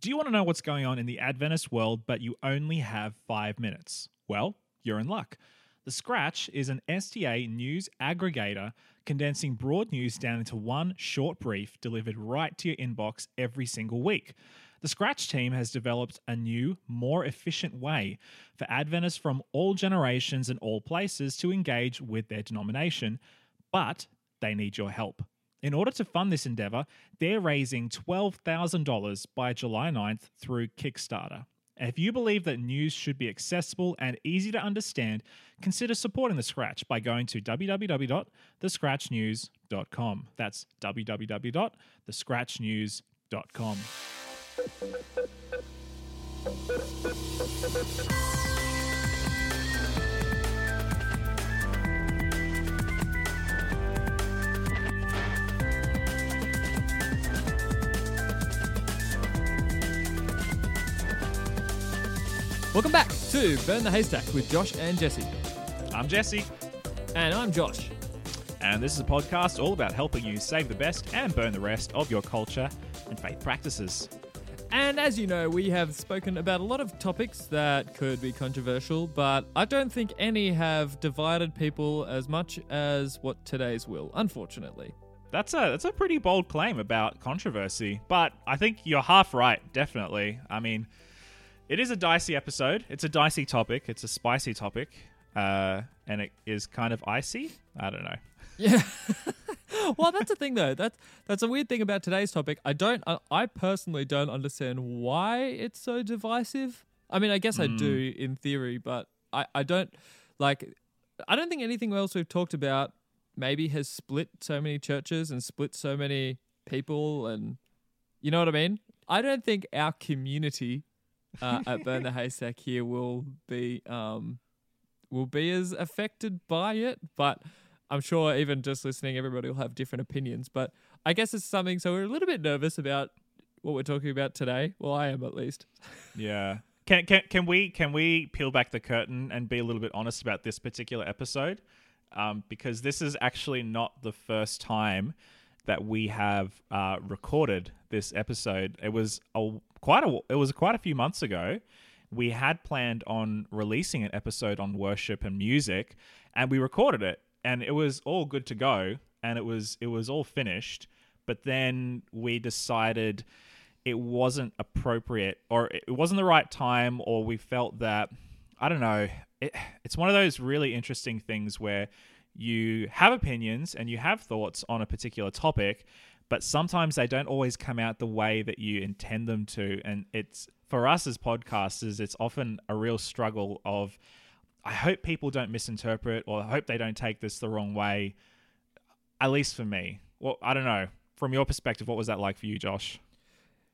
Do you want to know what's going on in the Adventist world, but you only have five minutes? Well, you're in luck. The Scratch is an SDA news aggregator condensing broad news down into one short brief delivered right to your inbox every single week. The Scratch team has developed a new, more efficient way for Adventists from all generations and all places to engage with their denomination, but they need your help. In order to fund this endeavor, they're raising $12,000 by July 9th through Kickstarter. If you believe that news should be accessible and easy to understand, consider supporting The Scratch by going to www.thescratchnews.com. That's www.thescratchnews.com. Welcome back to Burn the Haystack with Josh and Jesse. I'm Jesse, And I'm Josh. and this is a podcast all about helping you save the best and burn the rest of your culture and faith practices. And as you know, we have spoken about a lot of topics that could be controversial, but I don't think any have divided people as much as what today's will, unfortunately. That's a that's a pretty bold claim about controversy, but I think you're half right. Definitely. I mean, it is a dicey episode. It's a dicey topic. It's a spicy topic, uh, and it is kind of icy. I don't know. Yeah. well, that's the thing, though. That's that's a weird thing about today's topic. I don't. I, I personally don't understand why it's so divisive. I mean, I guess I do in theory, but I I don't like. I don't think anything else we've talked about maybe has split so many churches and split so many people, and you know what I mean. I don't think our community uh, at Burn the Haystack here will be um will be as affected by it, but. I'm sure even just listening, everybody will have different opinions. But I guess it's something. So we're a little bit nervous about what we're talking about today. Well, I am at least. Yeah. Can, can can we can we peel back the curtain and be a little bit honest about this particular episode? Um, because this is actually not the first time that we have uh, recorded this episode. It was a quite a it was quite a few months ago. We had planned on releasing an episode on worship and music, and we recorded it, and it was all good to go, and it was it was all finished. But then we decided it wasn't appropriate or it wasn't the right time or we felt that i don't know it, it's one of those really interesting things where you have opinions and you have thoughts on a particular topic but sometimes they don't always come out the way that you intend them to and it's for us as podcasters it's often a real struggle of i hope people don't misinterpret or i hope they don't take this the wrong way at least for me well i don't know from your perspective what was that like for you josh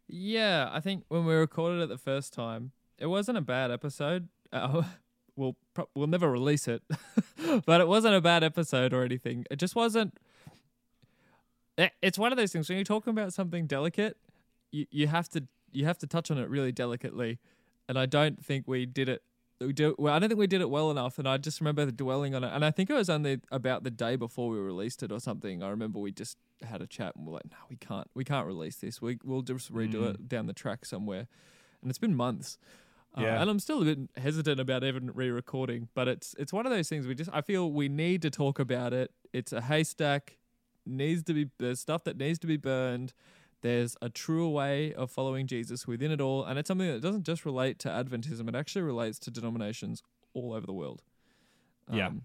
Yeah, I think when we recorded it the first time, it wasn't a bad episode. Uh, we'll pro- we'll never release it, but it wasn't a bad episode or anything. It just wasn't. It- It's one of those things when you're talking about something delicate, you, you have to you have to touch on it really delicately, and I don't think we did it. We do well. I don't think we did it well enough, and I just remember dwelling on it. And I think it was only about the day before we released it or something. I remember we just had a chat and we're like, "No, we can't. We can't release this. We we'll just redo it down the track somewhere." And it's been months. Uh, and I'm still a bit hesitant about even re-recording, but it's it's one of those things we just I feel we need to talk about it. It's a haystack, needs to be there's stuff that needs to be burned. There's a truer way of following Jesus within it all, and it's something that doesn't just relate to Adventism; it actually relates to denominations all over the world. Yeah. Um,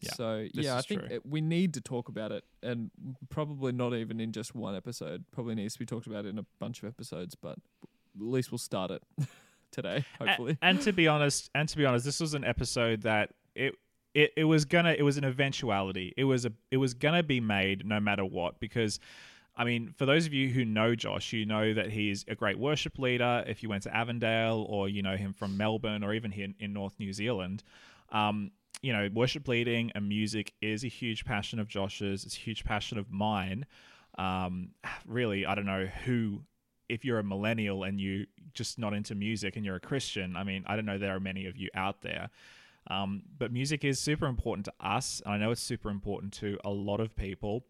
Yeah, So this yeah, I think it, we need to talk about it, and probably not even in just one episode. Probably needs to be talked about in a bunch of episodes, but at least we'll start it today, hopefully. And, to be honest, and to be honest, this was an episode that it it, it was gonna it was an eventuality. It was a it was gonna be made no matter what because I mean, for those of you who know Josh, you know that he's a great worship leader. If you went to Avondale or you know him from Melbourne or even here in, North New Zealand, um, you know, worship leading and music is a huge passion of Josh's. It's a huge passion of mine. Um, really, I don't know who if you're a millennial and you just not into music and you're a Christian, I mean, I don't know there are many of you out there. Um, but music is super important to us. And I know it's super important to a lot of people.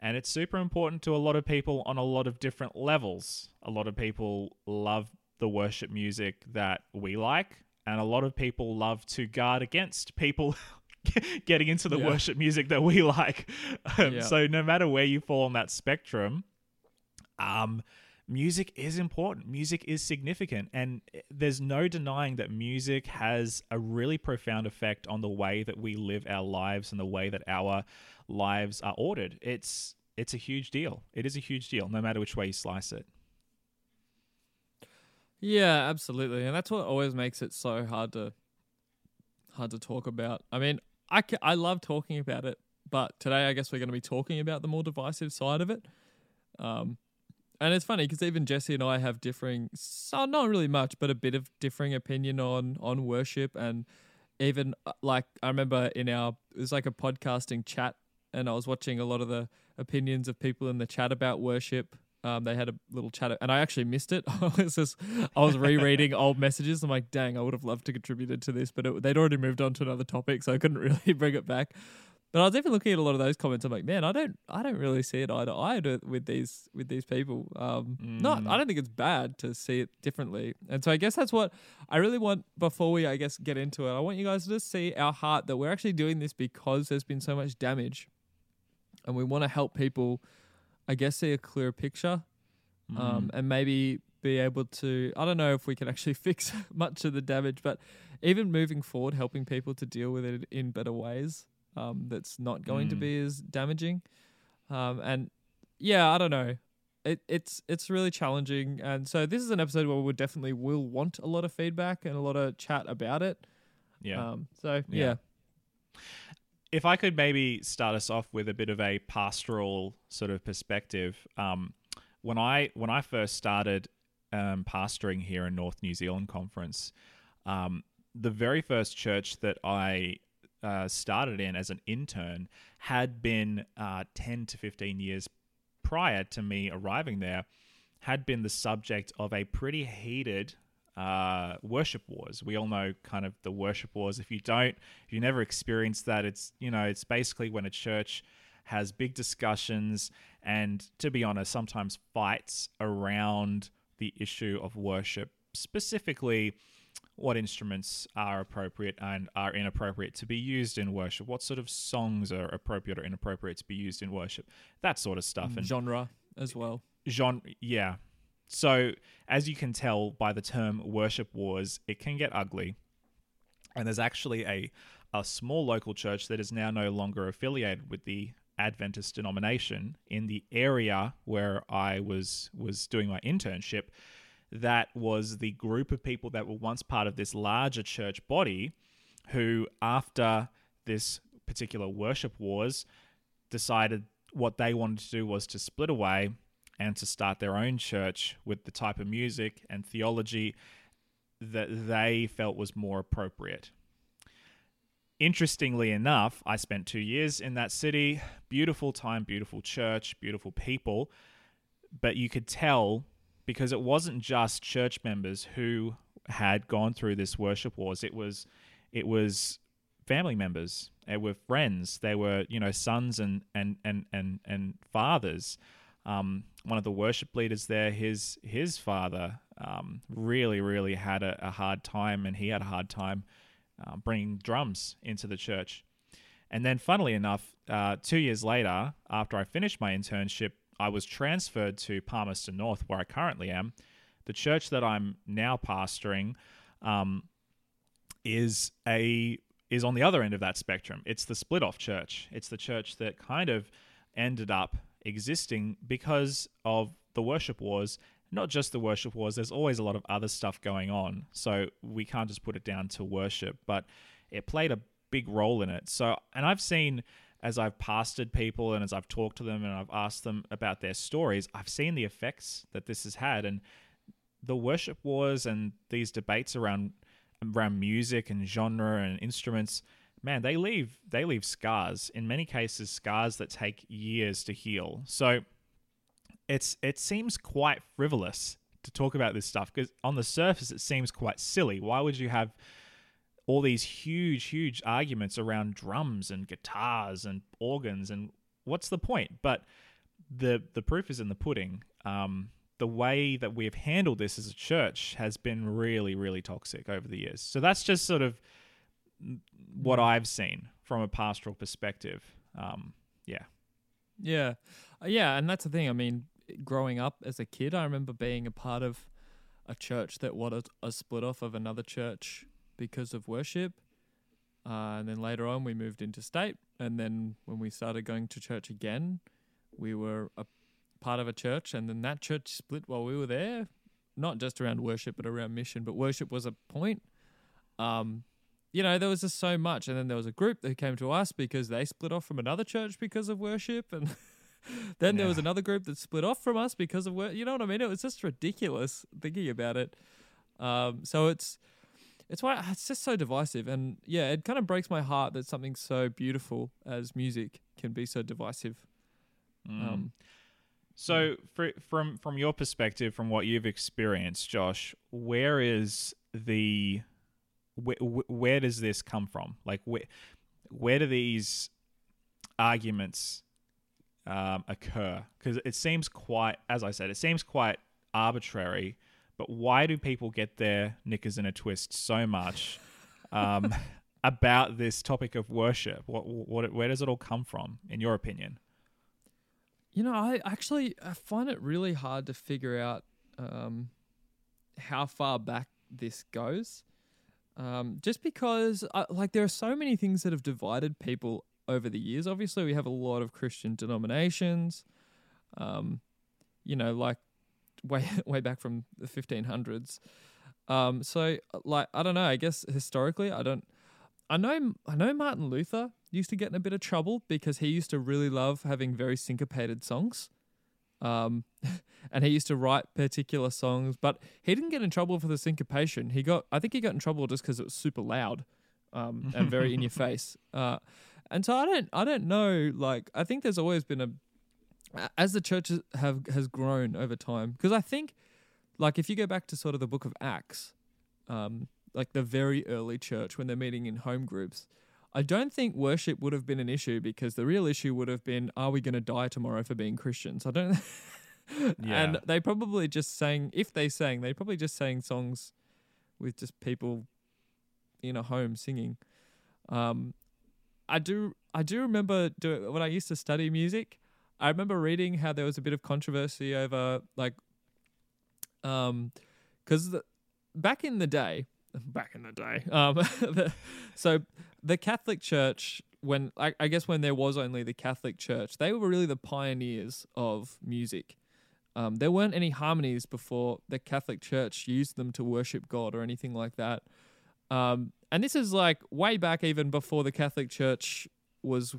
And it's super important to a lot of people on a lot of different levels. A lot of people love the worship music that we like, and a lot of people love to guard against people getting into the Yeah. worship music that we like. Um, Yeah. So no matter where you fall on that spectrum, um, music is important. Music is significant, and there's no denying that music has a really profound effect on the way that we live our lives and the way that our lives are ordered. It's it's a huge deal. It is a huge deal, no matter which way you slice it. Yeah, absolutely, and that's what always makes it so hard to hard to talk about. I mean, I I love talking about it, but today I guess we're going to be talking about the more divisive side of it. Um, and it's funny because even Jesse and I have differing, so not really much, but a bit of differing opinion on on worship, and even uh, like I remember in our it was like a podcasting chat, and I was watching a lot of the opinions of people in the chat about worship. Um, they had a little chat, and I actually missed it. I was just, I was rereading old messages. I'm like, dang, I would have loved to contributed to this, but it, they'd already moved on to another topic, so I couldn't really bring it back. But I was even looking at a lot of those comments. I'm like, man, I don't, I don't really see it eye to eye to- with these, with these people. Um, not, I don't think it's bad to see it differently. And so I guess that's what I really want before we, I guess, get into it. I want you guys to just see our heart that we're actually doing this because there's been so much damage, and we want to help people. I guess see a clearer picture, um, and maybe be able to. I don't know if we can actually fix much of the damage, but even moving forward, helping people to deal with it in better ways. Um, that's not going to Mm. be as damaging. Um, and yeah, I don't know. It, it's it's really challenging, and so this is an episode where we definitely will want a lot of feedback and a lot of chat about it. Yeah. Um, so Yeah. yeah. if I could maybe start us off with a bit of a pastoral sort of perspective, um, when I when I first started um, pastoring here in North New Zealand Conference, um, the very first church that I uh, started in as an intern had been uh, ten to fifteen years prior to me arriving there, had been the subject of a pretty heated uh, worship wars. We all know kind of the worship wars. If you don't, if you never experienced that, it's you know it's basically when a church has big discussions and, to be honest, sometimes fights around the issue of worship, specifically what instruments are appropriate and are inappropriate to be used in worship, what sort of songs are appropriate or inappropriate to be used in worship, that sort of stuff. And genre as well. genre yeah. So as you can tell by the term worship wars it can get ugly. And there's actually a a small local church that is now no longer affiliated with the adventist denomination in the area where i was was doing my internship that was the group of people that were once part of this larger church body who after this particular worship wars decided what they wanted to do was to split away and to start their own church with the type of music and theology that they felt was more appropriate. Interestingly enough, I spent two years in that city. Beautiful time, beautiful church, beautiful people. But you could tell because it wasn't just church members who had gone through this worship wars. It was, it was family members. They were friends. They were, you know, sons and and and and and fathers. Um, one of the worship leaders there, his his father, um, really really had a, a hard time, and he had a hard time uh, bringing drums into the church. And then, funnily enough, uh, two years later, after I finished my internship, I was transferred to Palmerston North, where I currently am. The church that I'm now pastoring um, is a is on the other end of that spectrum. It's the split off church. It's the church that kind of ended up existing because of the worship wars. Not just the worship wars, there's always a lot of other stuff going on. So we can't just put it down to worship, but it played a big role in it. So, and I've seen as I've pastored people and as I've talked to them and I've asked them about their stories, I've seen the effects that this has had. And the worship wars and these debates around around music and genre and instruments man they leave they leave scars. In many cases scars that take years to heal. So it's it seems quite frivolous to talk about this stuff because on the surface it seems quite silly. Why would you have all these huge huge arguments around drums and guitars and organs and what's the point but the the proof is in the pudding. Um, the way that we've handled this as a church has been really, really toxic over the years. So that's just sort of what I've seen from a pastoral perspective. Um, yeah. Yeah. Uh, yeah. And that's the thing. I mean, growing up as a kid, I remember being a part of a church that was a split off of another church because of worship. Uh, and then later on, we moved into state. And then when we started going to church again, we were a part of a church, and then that church split while we were there. Not just around worship, but around mission. But worship was a point. Um, you know, there was just so much, and then there was a group that came to us because they split off from another church because of worship, and then yeah. there was another group that split off from us because of work. You know what I mean? It was just ridiculous thinking about it. Um, so it's it's why it's just so divisive, and yeah, it kind of breaks my heart that something so beautiful as music can be so divisive. Mm. Um, so, for, from from your perspective, from what you've experienced, Josh, where is the where, where does this come from? Like, where where do these arguments um, occur? Because it seems quite, as I said, it seems quite arbitrary. But why do people get their knickers in a twist so much um, about this topic of worship? What, what, where does it all come from, in your opinion? You know, I actually I find it really hard to figure out um, how far back this goes. Um, just because, uh, like, there are so many things that have divided people over the years. Obviously, we have a lot of Christian denominations. Um, you know, like way way back from the 1500s. Um, so, like, I don't know. I guess historically, I don't. I know I know Martin Luther used to get in a bit of trouble because he used to really love having very syncopated songs. Um, and he used to write particular songs, but he didn't get in trouble for the syncopation. He got, I think he got in trouble just because it was super loud, um, and very in your face. Uh, and so I don't, I don't know. Like, I think there's always been a, as the churches have has grown over time, because I think, like, if you go back to sort of the Book of Acts, um, like the very early church when they're meeting in home groups, I don't think worship would have been an issue because the real issue would have been, are we going to die tomorrow for being Christians? I don't. yeah. And they probably just sang, if they sang, they probably just sang songs with just people in a home singing. Um, I do, I do remember do, when I used to study music. I remember reading how there was a bit of controversy over like, um, because back in the day, back in the day. Um, the, so the Catholic Church, when I, I, guess when there was only the Catholic Church, they were really the pioneers of music. Um, there weren't any harmonies before the Catholic Church used them to worship God or anything like that. Um, and this is like way back, even before the Catholic Church was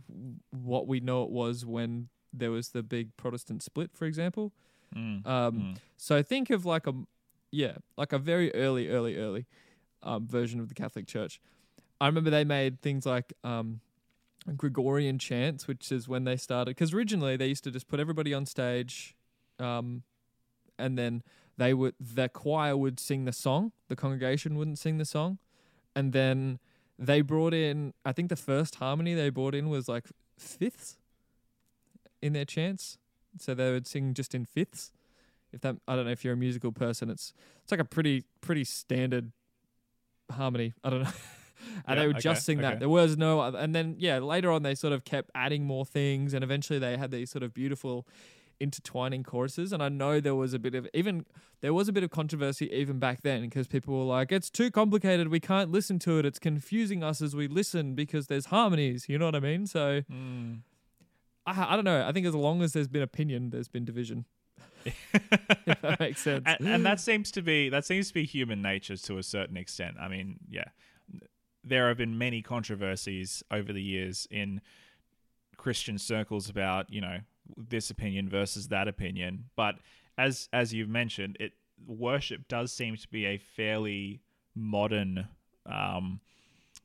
what we know it was when there was the big Protestant split, for example. Mm, um, mm. So think of like a, yeah, like a very early, early, early um, version of the Catholic Church. I remember they made things like um, Gregorian chants, which is when they started. Because originally they used to just put everybody on stage, um, and then they would the choir would sing the song. The congregation wouldn't sing the song, and then they brought in. I think the first harmony they brought in was like fifths in their chants, so they would sing just in fifths. If that, I don't know if you're a musical person, it's it's like a pretty pretty standard harmony. I don't know. and yeah, they would okay, just sing that. Okay. There was no, other, and then yeah, later on they sort of kept adding more things, and eventually they had these sort of beautiful intertwining choruses. And I know there was a bit of even there was a bit of controversy even back then because people were like, "It's too complicated. We can't listen to it. It's confusing us as we listen because there's harmonies." You know what I mean? So. Mm. I, I don't know. I think as long as there's been opinion, there's been division. if that makes sense. And, and, that seems to be that seems to be human nature to a certain extent. I mean, yeah, there have been many controversies over the years in Christian circles about you know this opinion versus that opinion, but as as you've mentioned, it worship does seem to be a fairly modern um,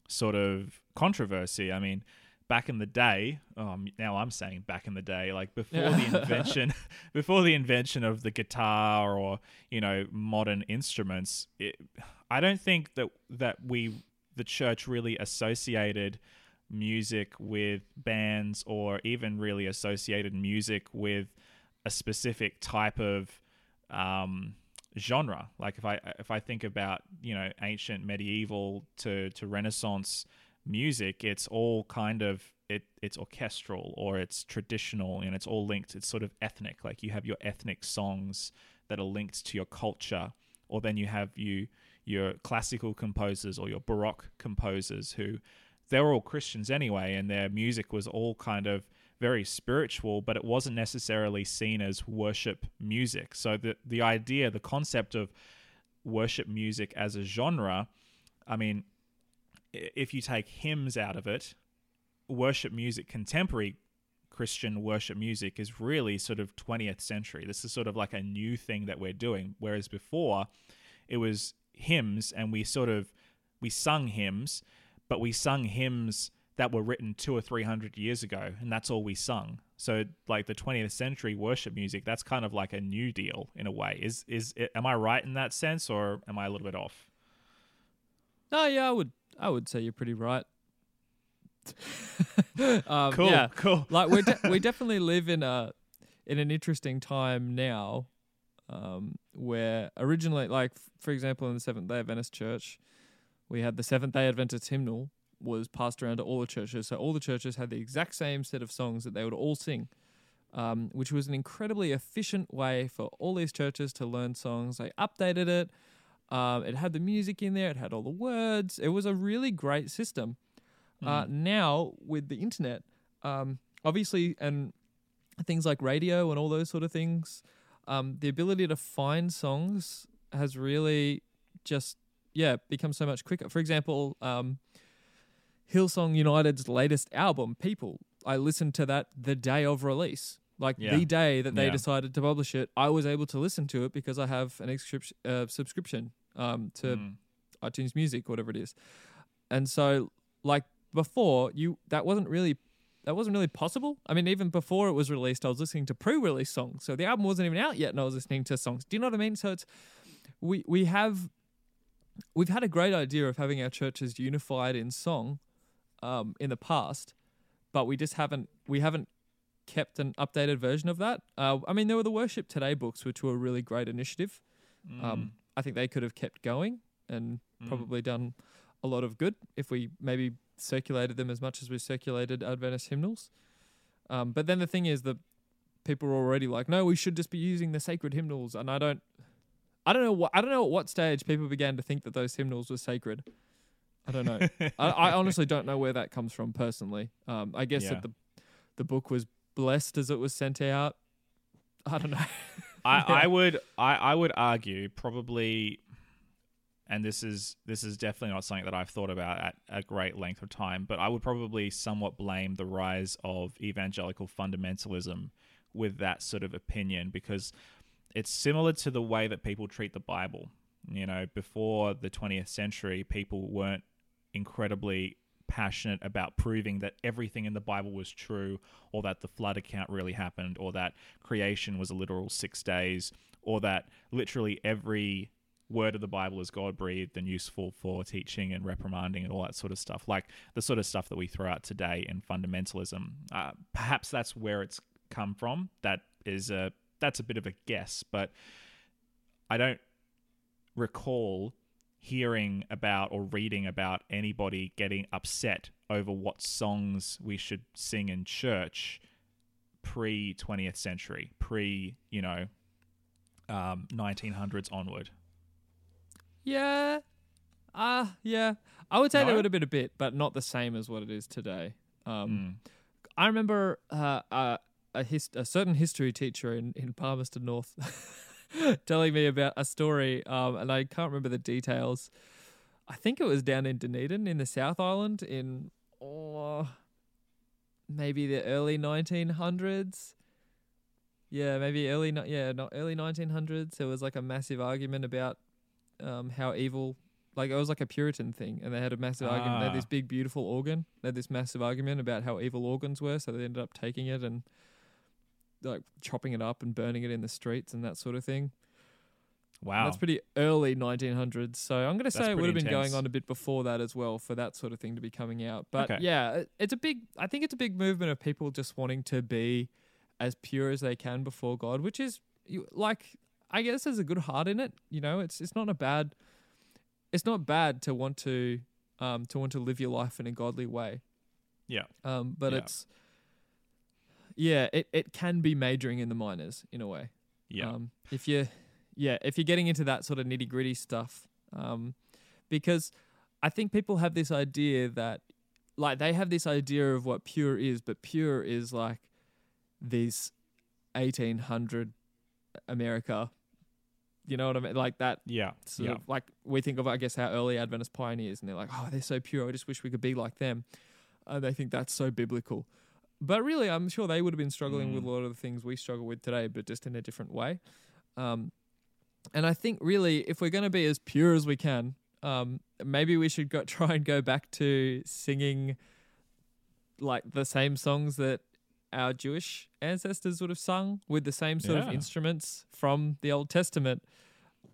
sort of controversy. I mean, back in the day, um, now I'm saying back in the day, like before the invention, before the invention of the guitar or you know modern instruments, it, I don't think that that we the church really associated music with bands or even really associated music with a specific type of um, genre. Like if I if I think about you know ancient medieval to to Renaissance music, it's all kind of it it's orchestral or it's traditional and it's all linked. It's sort of ethnic. Like you have your ethnic songs that are linked to your culture, or then you have you your classical composers or your baroque composers who they're all Christians anyway, and their music was all kind of very spiritual, but it wasn't necessarily seen as worship music. So the the idea, the concept of worship music as a genre, I mean, if you take hymns out of it, worship music, contemporary Christian worship music is really sort of 20th century. This is sort of like a new thing that we're doing. Whereas before, it was hymns and we sort of we sung hymns, but we sung hymns that were written two or three hundred years ago, and that's all we sung. So, like the 20th century worship music, that's kind of like a new deal in a way. Is is it, am I right in that sense, or am I a little bit off? No, yeah, I would I would say you're pretty right. um, cool, yeah. cool. Like we de- we definitely live in a in an interesting time now, um, where originally, like for example, in the Seventh Day Adventist Church, we had the Seventh Day Adventist hymnal was passed around to all the churches. So all the churches had the exact same set of songs that they would all sing, um, which was an incredibly efficient way for all these churches to learn songs. They updated it. Um, it had the music in there. It had all the words. It was a really great system. Uh, now with the internet, um, obviously, and things like radio and all those sort of things, um, the ability to find songs has really just yeah become so much quicker. For example, um, Hillsong United's latest album, People, I listened to that the day of release. Like Yeah. the day that they Yeah. decided to publish it, I was able to listen to it because I have an excrip- uh, subscription um, to Mm. iTunes Music, whatever it is. And so, like before, you that wasn't really that wasn't really possible. I mean, even before it was released, I was listening to pre-release songs, so the album wasn't even out yet, and I was listening to songs. Do you know what I mean? So it's we we have we've had a great idea of having our churches unified in song um, in the past, but we just haven't we haven't kept an updated version of that. Uh, I mean, there were the Worship Today books, which were a really great initiative. Mm. Um, I think they could have kept going and Mm. probably done a lot of good if we maybe circulated them as much as we circulated Adventist hymnals. Um, but then the thing is that people are already like, no, we should just be using the sacred hymnals, and I don't, I don't know what, I don't know at what stage people began to think that those hymnals were sacred. I don't know. I, I honestly don't know where that comes from personally. Um, I guess Yeah. that the the book was blessed as it was sent out. I don't know. I, Yeah. I would I, I would argue probably and this is this is definitely not something that I've thought about at a great length of time, but I would probably somewhat blame the rise of evangelical fundamentalism with that sort of opinion because it's similar to the way that people treat the Bible. You know, before the 20th century, people weren't incredibly passionate about proving that everything in the Bible was true, or that the flood account really happened, or that creation was a literal six days, or that literally every word of the Bible is God breathed and useful for teaching and reprimanding and all that sort of stuff, like the sort of stuff that we throw out today in fundamentalism. Uh, perhaps that's where it's come from. That is a that's a bit of a guess, but I don't recall hearing about or reading about anybody getting upset over what songs we should sing in church pre 20th century, pre, you know, um, 1900s onward. Yeah. Uh yeah. I would say No? there would have been a bit, but not the same as what it is today. Um, Mm. I remember uh, uh, a, his- a certain history teacher in, in Palmerston North telling me about a story, um, and I can't remember the details. I think it was down in Dunedin in the South Island in oh, maybe the early 1900s. Yeah, maybe early yeah, not early 1900s. There was like a massive argument about um, how evil like it was like a Puritan thing, and they had a massive argument. They had Ah. this big, beautiful organ. They had this massive argument about how evil organs were, so they ended up taking it and like chopping it up and burning it in the streets and that sort of thing. And Wow. That's pretty early 1900s. So I'm going to say it would have been going on a bit before that as well for that sort of thing to be coming out. But Okay. yeah, it's a big. I think it's a big movement of people just wanting to be as pure as they can before God, which is you, like I guess there's a good heart in it. You know, it's it's not a bad it's not bad to want to um to want to live your life in a godly way. Yeah. Um, but Yeah. it's yeah, it, it can be majoring in the minors in a way. Yeah. Um, if you, yeah, if you're getting into that sort of nitty gritty stuff, um, because I think people have this idea that, like, they have this idea of what pure is, but pure is like these 1800 America. You know what I mean? Like that yeah. sort yeah. of like we think of I guess our early Adventist pioneers and they're like, oh, they're so pure. I just wish we could be like them. And they think that's so biblical. But really, I'm sure they would have been struggling with a Mm. lot of the things we struggle with today, but just in a different way. Um, and I think really, if we're going to be as pure as we can, um, maybe we should go, try and go back to singing like the same songs that our Jewish ancestors would have sung with the same sort of instruments from the Old Testament.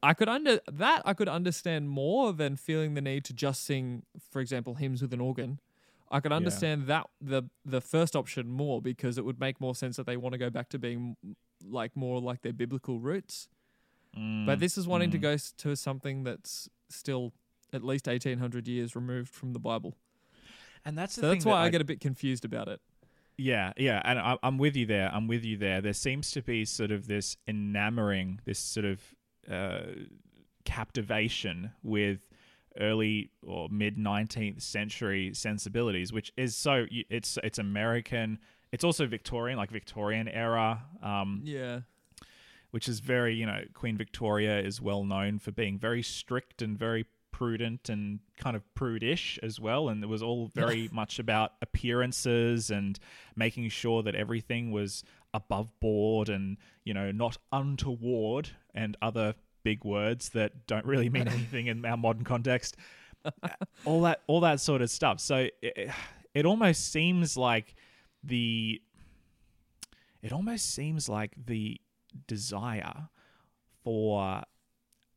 I could under that I could understand more than feeling the need to just sing, for example, hymns with an organ. I could understand that the the first option more because it would make more sense that they want to go back to being like more like their biblical roots. But Mm, this is wanting to mm. go to something that's still at least eighteen hundred years removed from the Bible. and that's the So that's that why I, get a bit confused about it. Yeah, yeah, and I, I'm with you there. I'm with you there. There seems to be sort of this enamoring, this sort of uh, captivation with early or mid 19th century sensibilities, which is so it's it's American. It's also Victorian, like Victorian era, um, Yeah. which is very you know Queen Victoria is well known for being very strict and very prudent and kind of prudish as well and it was all very much about appearances and making sure that everything was above board and you know not untoward and other big words that don't really mean anything in our modern context all that all that sort of stuff so it, it almost seems like the it almost seems like the desire for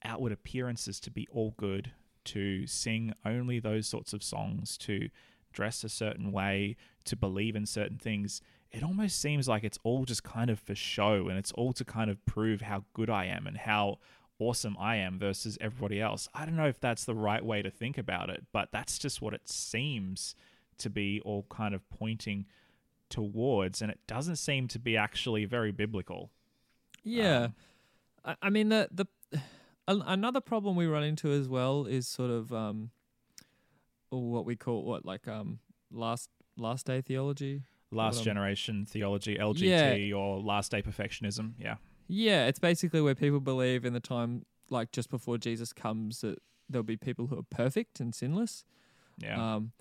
outward appearances to be all good, to sing only those sorts of songs, to dress a certain way, to believe in certain things. It almost seems like it's all just kind of for show and it's all to kind of prove how good I am and how awesome I am versus everybody else. I don't know if that's the right way to think about it, but that's just what it seems to be all kind of pointing towards and it doesn't seem to be actually very biblical. Yeah, Um, I, I mean the the another problem we run into as well is sort of um, what we call what like um last last day theology. last generation theology, LGT, or last day perfectionism. Yeah. Yeah, it's basically where people believe in the time like just before Jesus comes that there'll be people who are perfect and sinless. Yeah. Um,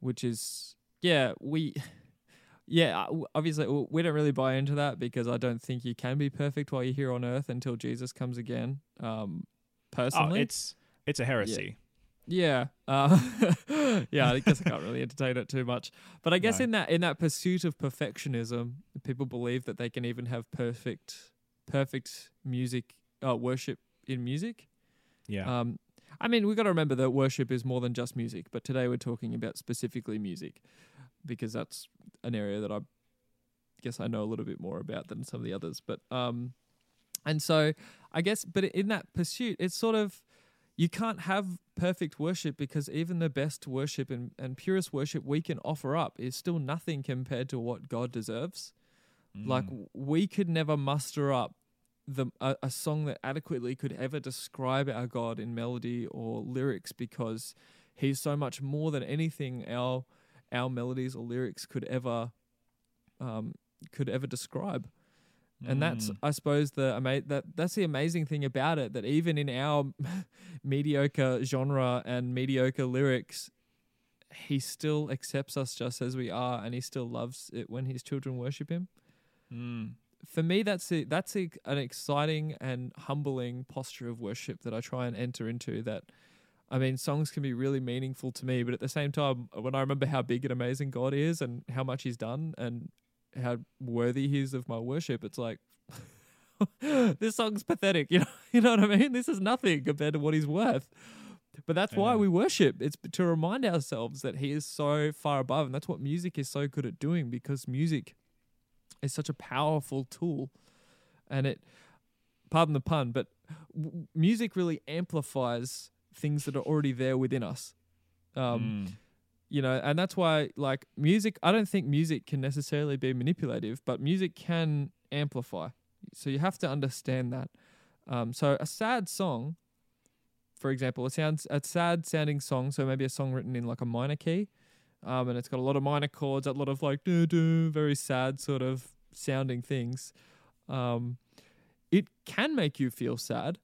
which is yeah we. Yeah, uh, obviously we don't really buy into that because I don't think you can be perfect while you're here on earth until Jesus comes again. Um, oh, personally, it's it's a heresy. Yeah. Uh, yeah, I guess I can't really entertain it too much. But I guess No. in that in that pursuit of perfectionism, people believe that they can even have perfect perfect music uh, worship in music. Yeah. Um I mean, we've got to remember that worship is more than just music, but today we're talking about specifically music because that's an area that I guess I know a little bit more about than some of the others. But um and so I guess but in that pursuit, it's sort of you can't have perfect worship because even the best worship and, and purest worship we can offer up is still nothing compared to what God deserves. Like Mm. w- we could never muster up the a, a song that adequately could ever describe our God in melody or lyrics because he's so much more than anything our our melodies or lyrics could ever um could ever describe and that's Mm. I suppose the ama- that that's the amazing thing about it that even in our mediocre genre and mediocre lyrics he still accepts us just as we are and he still loves it when his children worship him Mm. For me that's a, that's a, an exciting and humbling posture of worship that I try and enter into that I mean songs can be really meaningful to me but at the same time when I remember how big and amazing God is and how much he's done and how worthy he is of my worship it's like this song's pathetic you know you know what I mean? This is nothing compared to what he's worth. But that's why we worship. It's to remind ourselves that he is so far above and that's what music is so good at doing because music is such a powerful tool, and it, pardon the pun, but w- music really amplifies things that are already there within us. Um, Mm. you know and that's why like music i don't think music can necessarily be manipulative but music can amplify so you have to understand that um, so a sad song for example it sounds a sad sounding song so maybe a song written in like a minor key um, and it's got a lot of minor chords a lot of like doo doo very sad sort of sounding things um, it can make you feel sad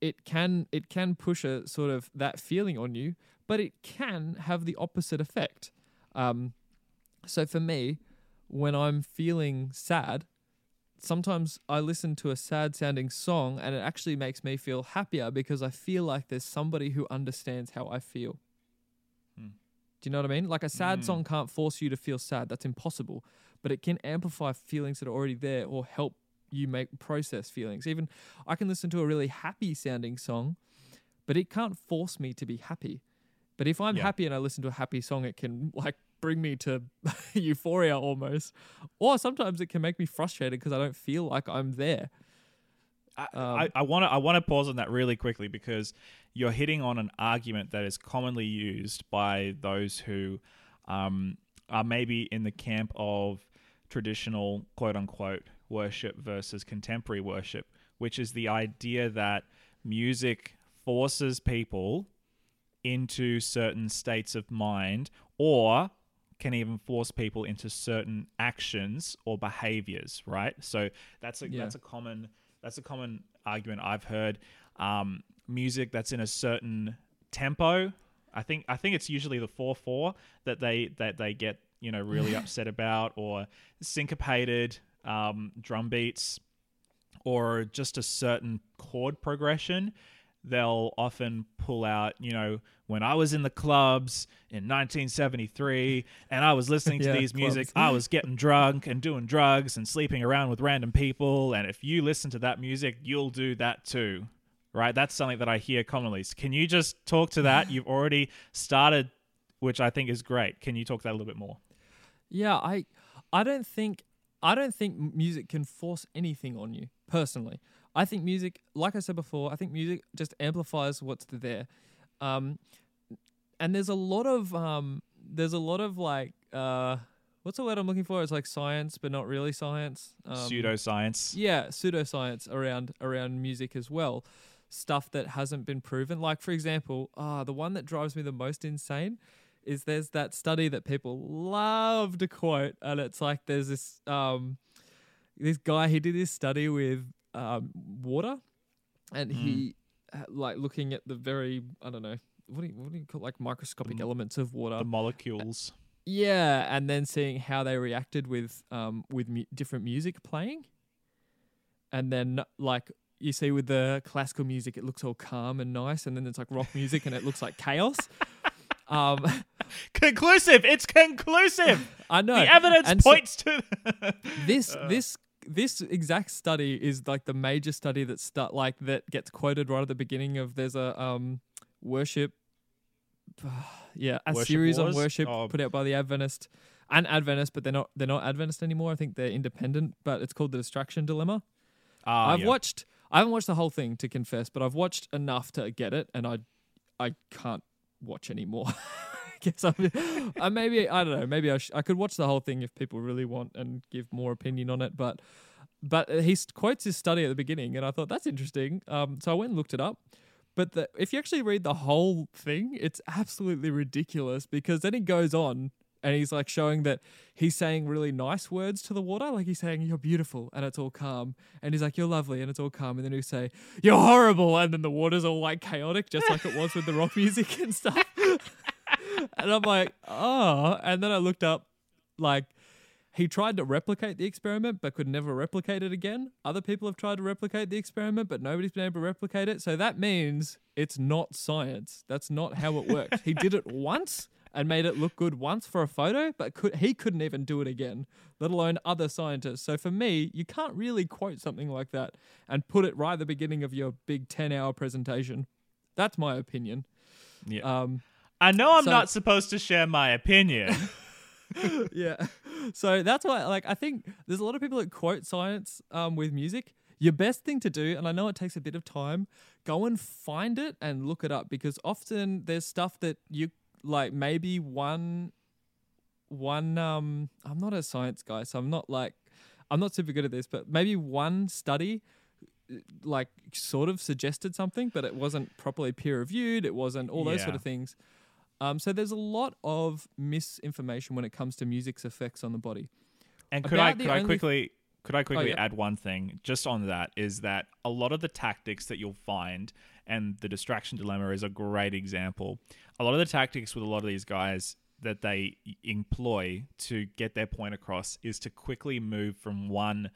it can it can push a sort of that feeling on you but it can have the opposite effect. Um, so for me, when I'm feeling sad, sometimes I listen to a sad sounding song and it actually makes me feel happier because I feel like there's somebody who understands how I feel. Do you know what I mean? Like a sad Mm. song can't force you to feel sad. That's impossible. But it can amplify feelings that are already there or help you make process feelings. Even I can listen to a really happy sounding song, but it can't force me to be happy. But if I'm Yeah. happy and I listen to a happy song, it can like bring me to euphoria almost. Or sometimes it can make me frustrated because I don't feel like I'm there. I, Um, I, I want to I want to pause on that really quickly because you're hitting on an argument that is commonly used by those who um, are maybe in the camp of traditional quote unquote worship versus contemporary worship, which is the idea that music forces people into certain states of mind or can even force people into certain actions or behaviors right so that's a Yeah. that's a common that's a common argument i've heard um, music that's in a certain tempo i think i think it's usually the 4-4 that they that they get you know really upset about or syncopated um, drum beats or just a certain chord progression, they'll often pull out, you know, when I was in the clubs in 1973 and I was listening to Yeah, these music. I was getting drunk and doing drugs and sleeping around with random people. And if you listen to that music, you'll do that too. Right? That's something that I hear commonly. So can you just talk to that? You've already started, which I think is great. Can you talk that a little bit more? Yeah, I I don't think I don't think music can force anything on you personally. I think music, like I said before, I think music just amplifies what's there. Um, and there's a lot of um, there's a lot of like uh, what's the word I'm looking for? It's like science, but not really science. Um, Pseudoscience. yeah, pseudoscience around around music as well. Stuff that hasn't been proven. Like for example, ah, the one that drives me the most insane is there's that study that people love to quote, and it's like there's this um this guy he did this study with um water, and he uh, like looking at the very I don't know what do you, what do you call like microscopic The- elements of water. The molecules. Yeah, and then seeing how they reacted with um with mu- different music playing, and then like you see with the classical music, it looks all calm and nice, and then it's like rock music, and it looks like chaos. Um, Conclusive. It's conclusive. I know The evidence And so- points to this this this exact study is like the major study that start like that gets quoted right at the beginning of there's a um worship yeah a Worship series on worship Oh. put out by the Adventist and Adventist but they're not they're not Adventist anymore I think they're independent but it's called the distraction dilemma Ah, I've yeah. watched I haven't watched the whole thing to confess but I've watched enough to get it and I I can't watch anymore I guess I'm, I maybe I don't know. Maybe I, sh- I could watch the whole thing if people really want and give more opinion on it. But but uh, he quotes his study at the beginning, and I thought that's interesting. Um, so I went and looked it up. But the, if you actually read the whole thing, it's absolutely ridiculous because then he goes on and he's like showing that he's saying really nice words to the water, like he's saying you're beautiful and it's all calm, and he's like you're lovely and it's all calm, and then he'll say you're horrible, and then the water's all like chaotic, just like it was with the rock music and stuff. and I'm like, oh. And then I looked up, like, he tried to replicate the experiment but could never replicate it again. Other people have tried to replicate the experiment, but nobody's been able to replicate it. So that means it's not science. That's not how it works. he did it once and made it look good once for a photo, but could, he couldn't even do it again, let alone other scientists. So for me, you can't really quote something like that and put it right at the beginning of your big 10 hour presentation. That's my opinion. Yeah. Um, I know I'm so- not supposed to share my opinion. yeah. so that's why, like, I think there's a lot of people that quote science um, with music. Your best thing to do, and I know it takes a bit of time, go and find it and look it up because often there's stuff that you like maybe one one um I'm not a science guy, so I'm not like I'm not super good at this, but maybe one study like sort of suggested something, but it wasn't properly peer reviewed. It wasn't all those sort of things. Um, so there's a lot of misinformation when it comes to music's effects on the body. And could I About the could I quickly could I oh, quickly yeah. add one thing just on that is that a lot of the tactics that you'll find and the distraction dilemma is a great example. A lot of the tactics with a lot of these guys that they employ to get their point across is to quickly move from one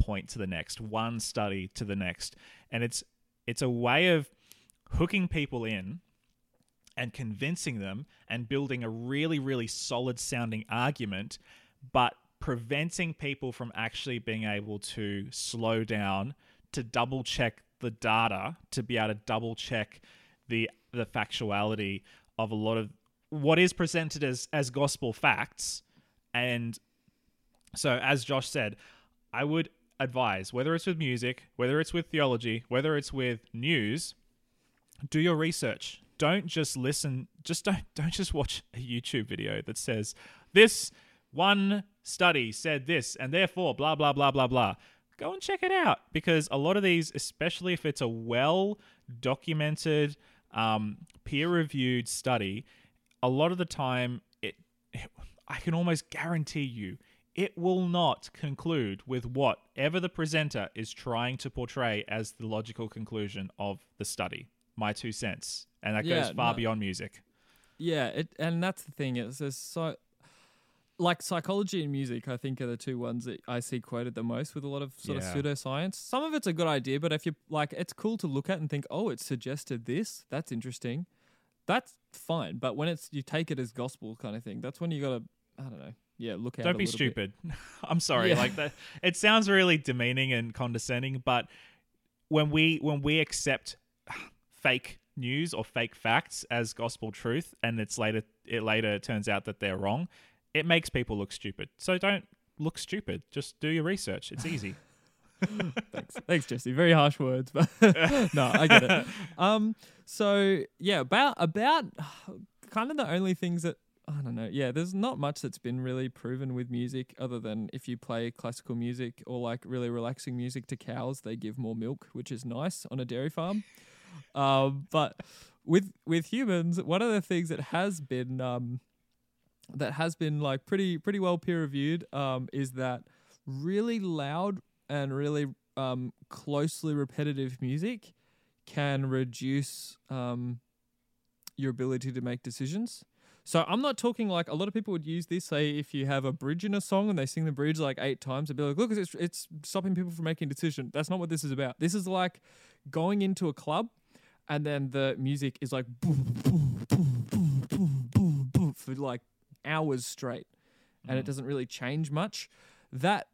point to the next, one study to the next. And it's it's a way of hooking people in and convincing them and building a really, really solid sounding argument, but preventing people from actually being able to slow down to double check the data, to be able to double check the the factuality of a lot of what is presented as as gospel facts. And so as Josh said, I would advise whether it's with music, whether it's with theology, whether it's with news, do your research. Don't just listen. Just don't don't just watch a YouTube video that says this one study said this and therefore blah blah blah blah blah. Go and check it out because a lot of these, especially if it's a well documented, um, peer reviewed study, a lot of the time it, it I can almost guarantee you it will not conclude with whatever the presenter is trying to portray as the logical conclusion of the study. My two cents. And that Yeah, goes far no. beyond music. Yeah, it, and that's the thing. Is there's so like psychology and music. I think are the two ones that I see quoted the most with a lot of sort Yeah. of pseudoscience. Some of it's a good idea, but if you like, it's cool to look at and think, oh, it suggested this. That's interesting. That's fine. But when it's you take it as gospel kind of thing, that's when you gotta I don't know. Yeah, look out. Don't be stupid. I'm sorry. Yeah. Like that it sounds really demeaning and condescending, but when we when we accept fake news or fake facts as gospel truth and it's later it later turns out that they're wrong, it makes people look stupid. So don't look stupid. Just do your research. It's easy. Thanks, thanks, Jesse. Very harsh words, but no, I get it. Um, so yeah, about about kind of the only things that I don't know. Yeah, there's not much that's been really proven with music, other than if you play classical music or like really relaxing music to cows, they give more milk, which is nice on a dairy farm. Um, but with with humans, one of the things that has been um, that has been like pretty pretty well peer reviewed um, is that really loud and really um, closely repetitive music can reduce um, your ability to make decisions. So I'm not talking like a lot of people would use this. Say if you have a bridge in a song and they sing the bridge like eight times, they'd be like, "Look, it's it's stopping people from making a decision." That's not what this is about. This is like going into a club, and then the music is like boom, boom, boom, boom, boom, boom, boom for like hours straight, and it mm. doesn't really change much. That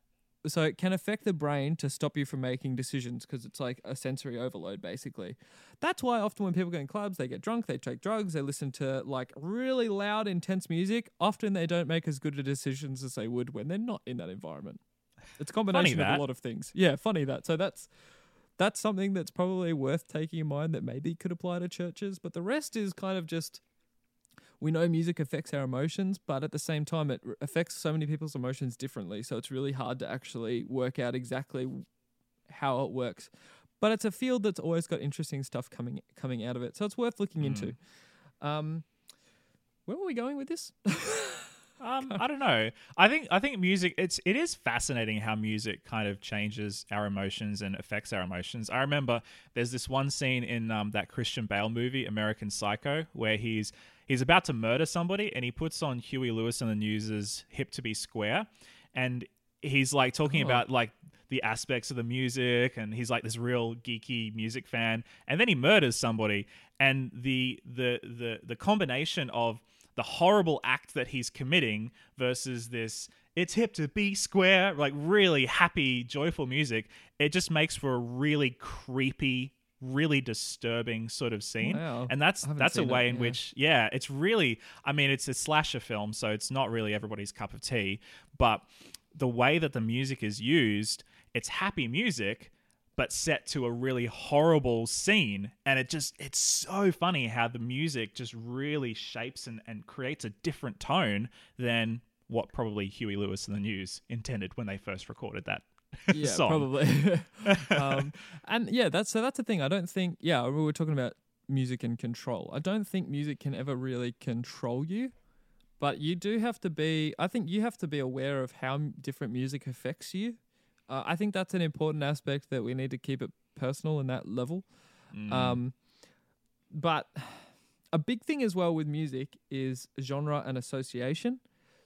so it can affect the brain to stop you from making decisions because it's like a sensory overload basically. That's why often when people go in clubs they get drunk they take drugs they listen to like really loud intense music. Often they don't make as good a decisions as they would when they're not in that environment. It's a combination of a lot of things. Yeah funny that. So that's that's something that's probably worth taking in mind that maybe could apply to churches but the rest is kind of just we know music affects our emotions, but at the same time, it affects so many people's emotions differently. So it's really hard to actually work out exactly how it works. But it's a field that's always got interesting stuff coming coming out of it. So it's worth looking into. Um, where were we going with this? Um, I don't know. I think I think music. It's it is fascinating how music kind of changes our emotions and affects our emotions. I remember there's this one scene in um, that Christian Bale movie, American Psycho, where he's he's about to murder somebody and he puts on Huey Lewis and the News's "Hip to Be Square," and he's like talking Oh. about like the aspects of the music and he's like this real geeky music fan. And then he murders somebody. And the the the the combination of the horrible act that he's committing versus this it's hip to be square like really happy joyful music it just makes for a really creepy really disturbing sort of scene. Wow. And that's that's a seen it, way in yeah. which yeah, it's really I mean it's a slasher film, so it's not really everybody's cup of tea, but the way that the music is used, it's happy music but set to a really horrible scene and it just it's so funny how the music just really shapes and, and creates a different tone than what probably Huey Lewis and the News intended when they first recorded that yeah, probably. um, and yeah, that's so that's the thing. I don't think. Yeah, we were talking about music and control. I don't think music can ever really control you, but you do have to be. I think you have to be aware of how m- different music affects you. Uh, I think that's an important aspect that we need to keep it personal in that level. Mm. Um, but a big thing as well with music is genre and association.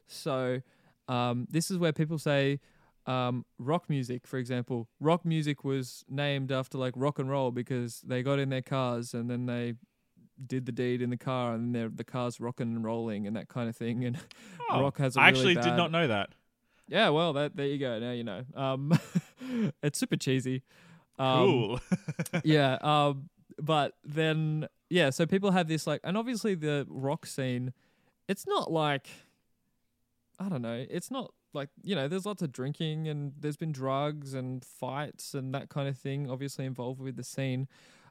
So um, this is where people say um, rock music, for example. Rock music was named after like rock and roll because they got in their cars and then they did the deed in the car and then the car's rocking and rolling and that kind of thing. And Oh, rock has a I really actually did not know that. yeah, well, that there you go. Now you know. Um, it's super cheesy. Um, Cool. yeah um but then yeah so people have this like and obviously the rock scene it's not like i don't know it's not like you know there's lots of drinking and there's been drugs and fights and that kind of thing obviously involved with the scene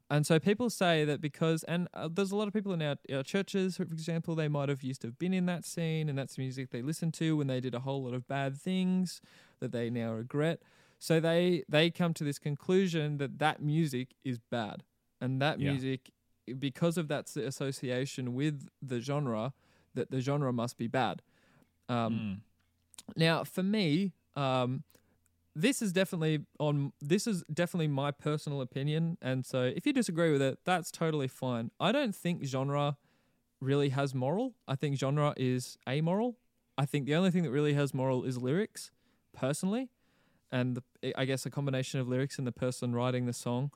and so people say that because and uh, there's a lot of people in our, our churches for example they might have used to have been in that scene and that's the music they listened to when they did a whole lot of bad things that they now regret so they they come to this conclusion that that music is bad, and that Yeah. music, because of that association with the genre, that the genre must be bad. Um, Mm. Now, for me, um, this is definitely on. This is definitely my personal opinion, and so if you disagree with it, that's totally fine. I don't think genre really has moral. I think genre is amoral. I think the only thing that really has moral is lyrics, personally, and the, I guess a combination of lyrics and the person writing the song.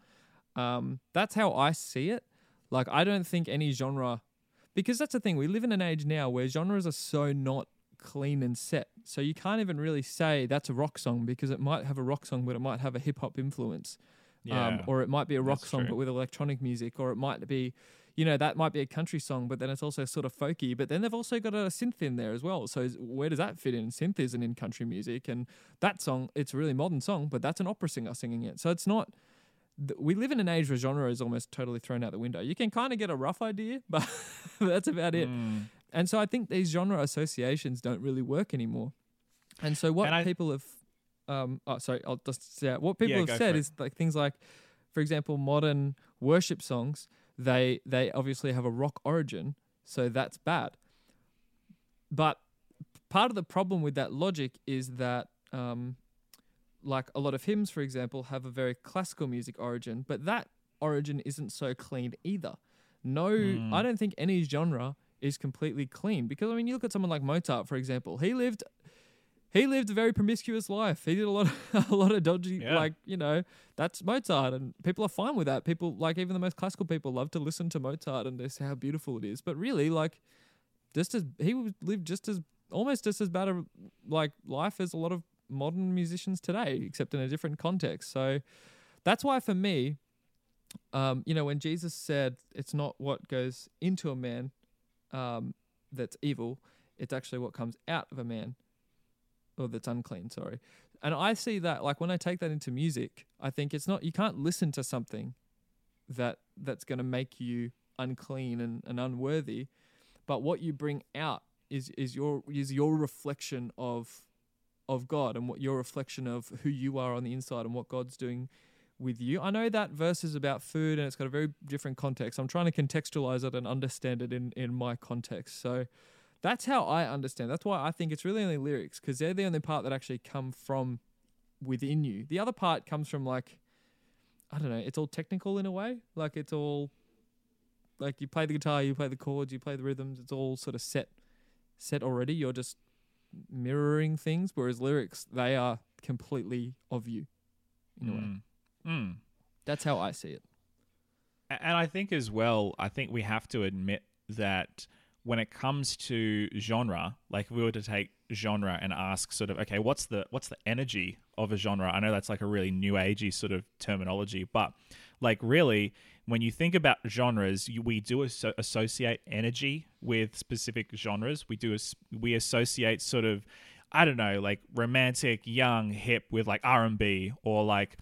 Um, that's how I see it. Like I don't think any genre, because that's the thing. We live in an age now where genres are so not clean and set. So you can't even really say that's a rock song because it might have a rock song, but it might have a hip hop influence. Yeah. Um, or it might be a rock song true. but with electronic music, or it might be, you know, that might be a country song, but then it's also sort of folky. But then they've also got a synth in there as well. So is- where does that fit in? Synth isn't in country music, and that song, it's a really modern song, but that's an opera singer singing it. So it's not. We live in an age where genre is almost totally thrown out the window. You can kind of get a rough idea, but that's about it. Mm. And so I think these genre associations don't really work anymore. And so what And I- people have, um, oh sorry, I'll just say what people Yeah, have said is like things like, for example, modern worship songs. They they obviously have a rock origin, so that's bad. But part of the problem with that logic is that, um, like a lot of hymns, for example, have a very classical music origin, but that origin isn't so clean either. No, Mm. I don't think any genre is completely clean because I mean, you look at someone like Mozart, for example. He lived, he lived a very promiscuous life. He did a lot, of, a lot of dodgy, Yeah. like you know, that's Mozart, and people are fine with that. People like even the most classical people love to listen to Mozart and they say how beautiful it is. But really, like, just as he would live just as almost just as bad a like life as a lot of modern musicians today, except in a different context. So that's why for me, um, you know, when Jesus said it's not what goes into a man um, that's evil, it's actually what comes out of a man or that's unclean, sorry. And I see that like when I take that into music, I think it's not you can't listen to something that that's going to make you unclean and, and unworthy, but what you bring out is is your is your reflection of of God and what your reflection of who you are on the inside and what God's doing with you. I know that verse is about food and it's got a very different context. I'm trying to contextualize it and understand it in, in my context. So that's how I understand. That's why I think it's really only lyrics because they're the only part that actually come from within you. The other part comes from like I don't know, it's all technical in a way. Like it's all like you play the guitar, you play the chords, you play the rhythms, it's all sort of set set already. You're just mirroring things whereas lyrics they are completely of you in a way. Mm. Mm. That's how I see it. And I think as well, I think we have to admit that when it comes to genre, like if we were to take genre and ask sort of, okay, what's the what's the energy of a genre? I know that's like a really new agey sort of terminology, but like really when you think about genres you, we do asso- associate energy with specific genres we do as- we associate sort of i don't know like romantic young hip with like r&b or like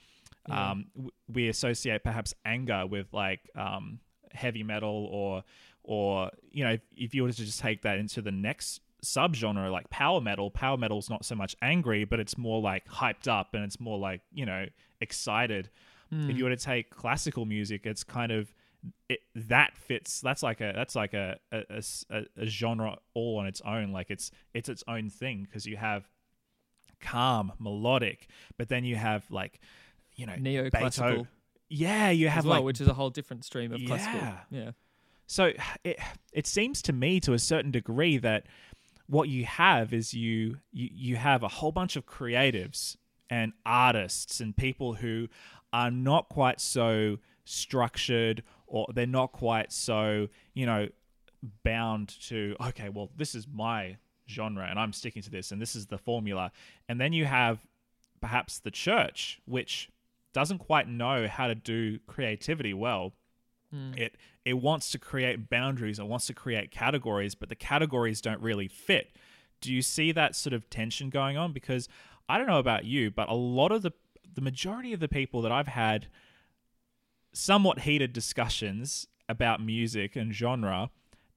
Yeah. um, w- we associate perhaps anger with like um, heavy metal or or you know if, if you were to just take that into the next subgenre like power metal power metal's not so much angry but it's more like hyped up and it's more like you know excited. If you were to take classical music it's kind of it, that fits that's like a that's like a a, a- a genre all on its own. Like it's it's its own thing because you have calm melodic but then you have like you know Neoclassical Beethoven. yeah you have well, like which is a whole different stream of classical. Yeah. Yeah. so it it seems to me to a certain degree that what you have is you you, you have a whole bunch of creatives and artists and people who are not quite so structured or they're not quite so, you know, bound to okay, well this is my genre and I'm sticking to this and this is the formula. And then you have perhaps the church which doesn't quite know how to do creativity well. Hmm. It it wants to create boundaries it wants to create categories but the categories don't really fit. Do you see that sort of tension going on? Because i don't know about you but a lot of the the majority of the people that i've had somewhat heated discussions about music and genre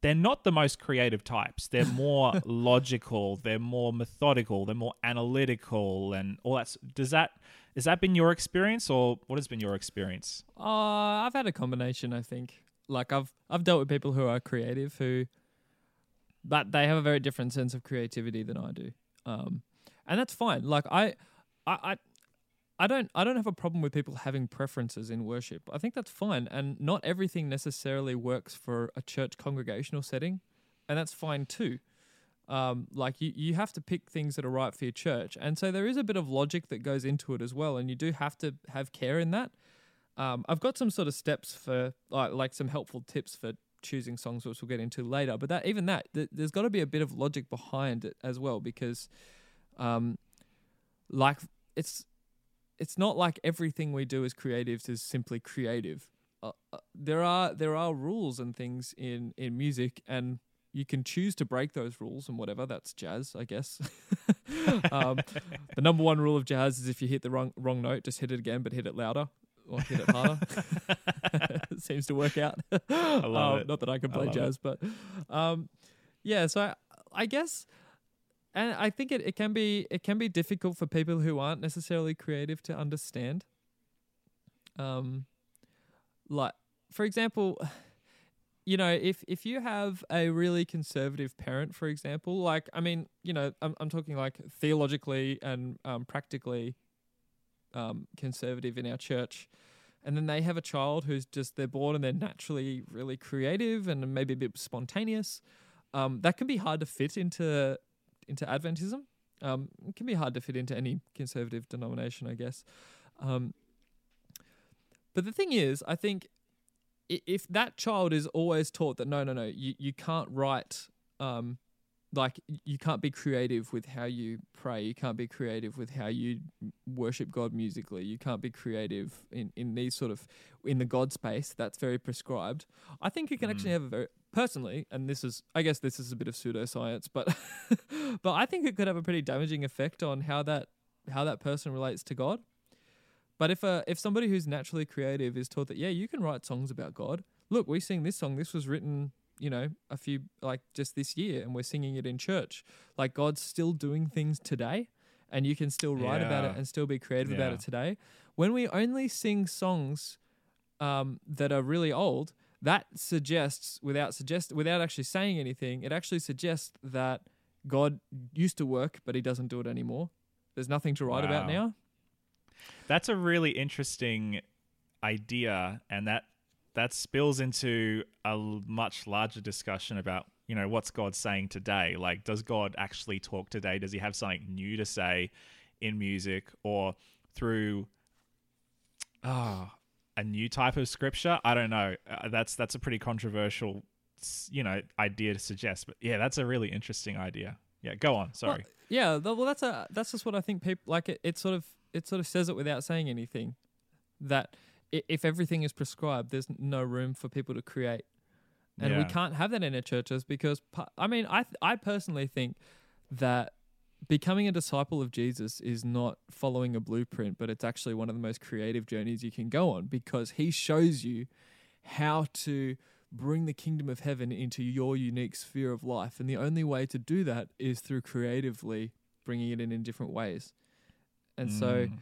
they're not the most creative types. They're more logical they're more methodical they're more analytical and all that does that has that been your experience or what has been your experience Uh, I've had a combination. I think. Like I've I've dealt with people who are creative who, but they have a very different sense of creativity than I do. Um, and that's fine. Like I, I, I, I don't I don't have a problem with people having preferences in worship. I think that's fine, and not everything necessarily works for a church congregational setting, and that's fine too. Um, like you, you have to pick things that are right for your church, and so there is a bit of logic that goes into it as well, and you do have to have care in that. Um, I've got some sort of steps for like like some helpful tips for choosing songs, which we'll get into later. But that even that, th- there's got to be a bit of logic behind it as well, because, um, like it's it's not like everything we do as creatives is simply creative. Uh, uh, there are there are rules and things in in music, and you can choose to break those rules and whatever. That's jazz, I guess. um, the number one rule of jazz is if you hit the wrong wrong note, just hit it again, but hit it louder or hit it harder. it seems to work out. I love it. Not that I can play love jazz, but um, yeah. So I, I guess, and I think it, it can be it can be difficult for people who aren't necessarily creative to understand. Um, like for example, you know, if if you have a really conservative parent, for example, like I mean, you know, I'm I'm talking like theologically and um, practically um, conservative in our church, and then they have a child who's just they're born and they're naturally really creative and maybe a bit spontaneous. Um, that can be hard to fit into into Adventism. Um, it can be hard to fit into any conservative denomination, I guess. Um, but the thing is, I think if that child is always taught that no, no, no, you, you can't write, um, like you can't be creative with how you pray. You can't be creative with how you worship God musically. You can't be creative in, in these sort of in the God space. That's very prescribed. I think you can actually have a very personally, and this is I guess this is a bit of pseudoscience, but but I think it could have a pretty damaging effect on how that how that person relates to God. But if a if somebody who's naturally creative is taught that yeah, you can write songs about God. Look, we sing this song. This was written, you know, a few like just this year, and we're singing it in church. Like God's still doing things today, and you can still write about it and still be creative about it today. When we only sing songs um, that are really old, that suggests without suggest without actually saying anything, it actually suggests that God used to work, but He doesn't do it anymore. There's nothing to write about now. That's a really interesting idea, and that that spills into a much larger discussion about you know what's God saying today. Like, does God actually talk today? Does He have something new to say in music or through ah a new type of scripture? I don't know. Uh, that's that's a pretty controversial you know idea to suggest, but yeah, that's a really interesting idea. Yeah, go on. Sorry. Well, yeah, well, that's a that's just what I think people like. It, it sort of it sort of says it without saying anything. That i- if everything is prescribed, there's no room for people to create. And we can't have that in our churches because, I mean, I, th- I personally think that becoming a disciple of Jesus is not following a blueprint, but it's actually one of the most creative journeys you can go on because he shows you how to bring the kingdom of heaven into your unique sphere of life. And the only way to do that is through creatively bringing it in in different ways. And so, Mm.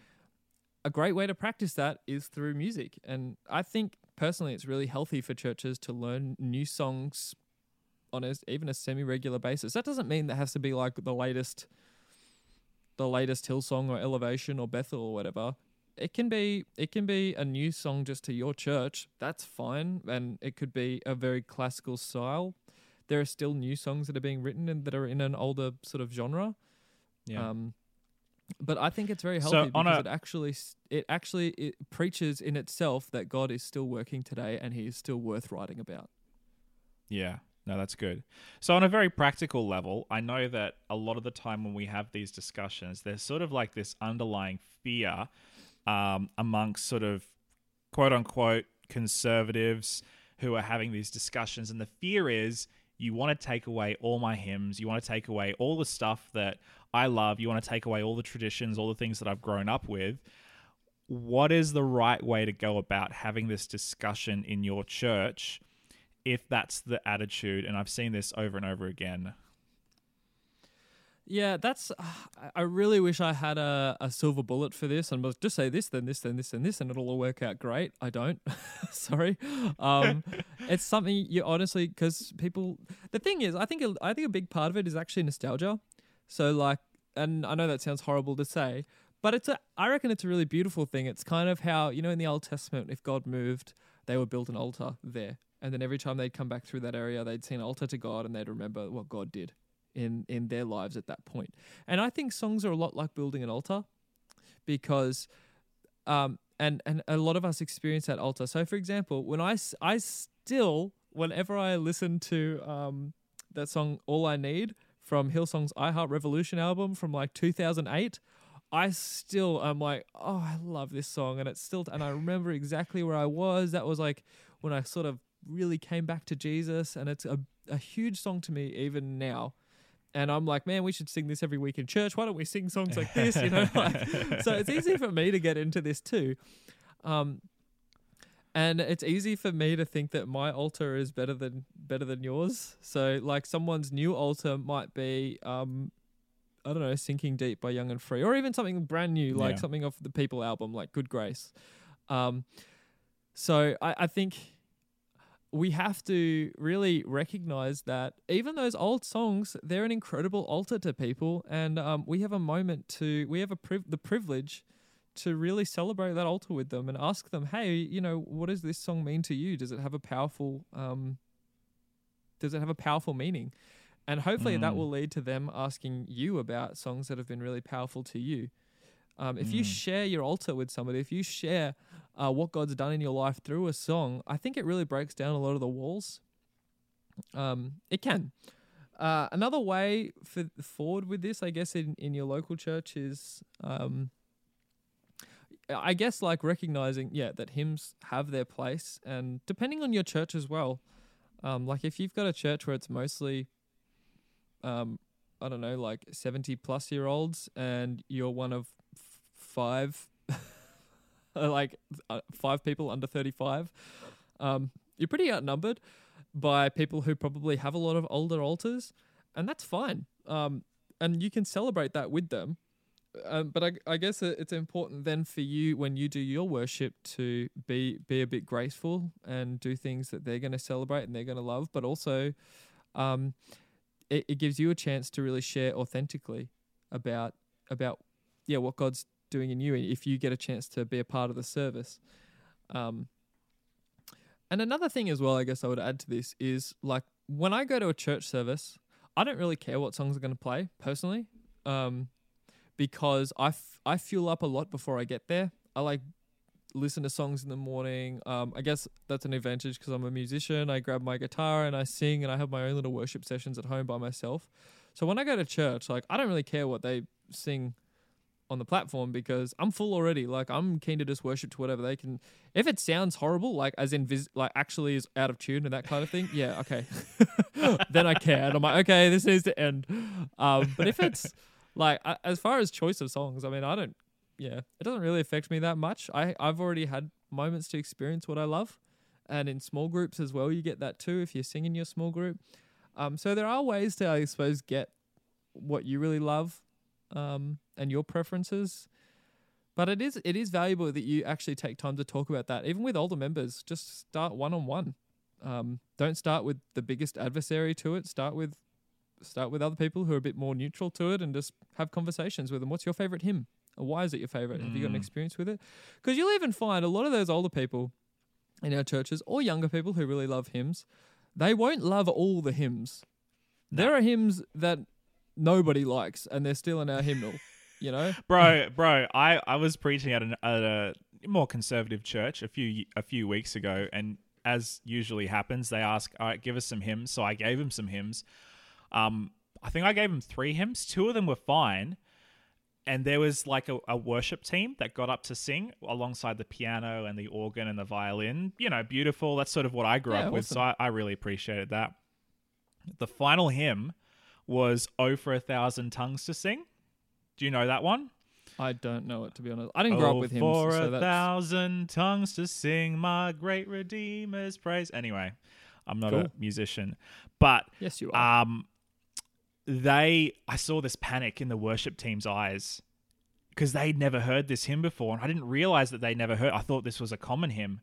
a great way to practice that is through music. And I think personally, it's really healthy for churches to learn new songs on a, even a semi-regular basis. That doesn't mean that has to be like the latest, the latest Hillsong or Elevation or Bethel or whatever. It can be it can be a new song just to your church. That's fine, and it could be a very classical style. There are still new songs that are being written and that are in an older sort of genre. yeah. Um, but I think it's very healthy on because a- it actually it actually it preaches in itself that God is still working today and He is still worth writing about. Yeah, no, that's good. So, on a very practical level, I know that a lot of the time when we have these discussions, there's sort of like this underlying fear um, amongst sort of quote unquote conservatives who are having these discussions. And the fear is you want to take away all my hymns, you want to take away all the stuff that I love, you want to take away all the traditions, all the things that I've grown up with. What is the right way to go about having this discussion in your church? if that's the attitude, and I've seen this over and over again. Yeah, that's. I- I really wish I had a, a silver bullet for this and was just say this, then this, then this, and this, and it'll all work out great. I don't. Sorry. Um, it's something you honestly because people. The thing is, I think a- I think a big part of it is actually nostalgia. So like, and I know that sounds horrible to say, but it's a. I reckon it's a really beautiful thing. It's kind of how you know in the Old Testament, if God moved, they would build an altar there, and then every time they'd come back through that area, they'd see an altar to God, and they'd remember what God did in in their lives at that point. And I think songs are a lot like building an altar because um and and a lot of us experience that altar. So for example, when I, I still whenever I listen to um that song All I Need from Hillsong's I Heart Revolution album from like 2008, I still am like, "Oh, I love this song." And it's still and I remember exactly where I was. That was like when I sort of really came back to Jesus and it's a a huge song to me even now and I'm like, man, we should sing this every week in church. Why don't we sing songs like this? You know, like, so it's easy for me to get into this too, um, and it's easy for me to think that my altar is better than better than yours. So like someone's new altar might be, um, I don't know, "Sinking Deep" by Young and Free, or even something brand new like Yeah. something off the People album, like "Good Grace." Um, so I, I think we have to really recognize that even those old songs, they're an incredible altar to people, and um, we have a moment to, we have a priv- the privilege to really celebrate that altar with them and ask them, hey, you know, what does this song mean to you? Does it have a powerful, um, does it have a powerful meaning? And hopefully that Mm. will lead to them asking you about songs that have been really powerful to you. Um, if you Mm. share your altar with somebody, if you share uh, what God's done in your life through a song, I think it really breaks down a lot of the walls. Um, it can. Uh, another way for forward with this, I guess, in, in your local church is, um, I guess, like recognizing, yeah, that hymns have their place, and depending on your church as well. Um, like if you've got a church where it's mostly, um, I don't know, like seventy plus year olds, and you're one of f- five like uh, five people under 35 um, you're pretty outnumbered by people who probably have a lot of older altars and that's fine um, and you can celebrate that with them um, but I, I guess it's important then for you when you do your worship to be be a bit graceful and do things that they're going to celebrate and they're going to love but also um, it, it gives you a chance to really share authentically about about yeah what god's doing in you if you get a chance to be a part of the service. Um, and another thing as well, I guess I would add to this is like when I go to a church service, I don't really care what songs are going to play personally, um, because I, f- I fuel up a lot before I get there. I like listen to songs in the morning. Um, I guess that's an advantage because I'm a musician. I grab my guitar and I sing, and I have my own little worship sessions at home by myself. So when I go to church, like I don't really care what they sing on the platform because I'm full already. Like I'm keen to just worship to whatever they can. If it sounds horrible, like as in vis- like actually is out of tune and that kind of thing, yeah, okay. then I care. And I'm like, okay, this needs to end. Um, but if it's like a- as far as choice of songs, I mean, I don't. Yeah, it doesn't really affect me that much. I I've already had moments to experience what I love, and in small groups as well, you get that too if you're singing your small group. Um, so there are ways to, I suppose, get what you really love um, and your preferences. But it is it is valuable that you actually take time to talk about that, even with older members. Just start one on one. Don't start with the biggest adversary to it. Start with start with other people who are a bit more neutral to it, and just have conversations with them. What's your favorite hymn? Or why is it your favorite? Have you got an Mm. experience with it? Because you'll even find a lot of those older people in our churches or younger people who really love hymns, they won't love all the hymns. There are hymns that nobody likes, and they're still in our hymnal. You know, bro, bro. I, I was preaching at, an, at a more conservative church a few a few weeks ago, and as usually happens, they ask, "All right, give us some hymns." So I gave them some hymns. Um, I think I gave them three hymns. Two of them were fine, and there was like a, a worship team that got up to sing alongside the piano and the organ and the violin. You know, beautiful. That's sort of what I grew Yeah, up with, so. I, I really appreciated that. The final hymn was "Oh for a Thousand Tongues to Sing." Do you know that one? I don't know it to be honest. I didn't grow Oh, up with hymns, For so a that's thousand tongues to sing my great Redeemer's praise. Anyway, I'm not a musician, but yes, you are. um, they I saw this panic in the worship team's eyes because they'd never heard this hymn before, and I didn't realize that they never heard. I thought this was a common hymn,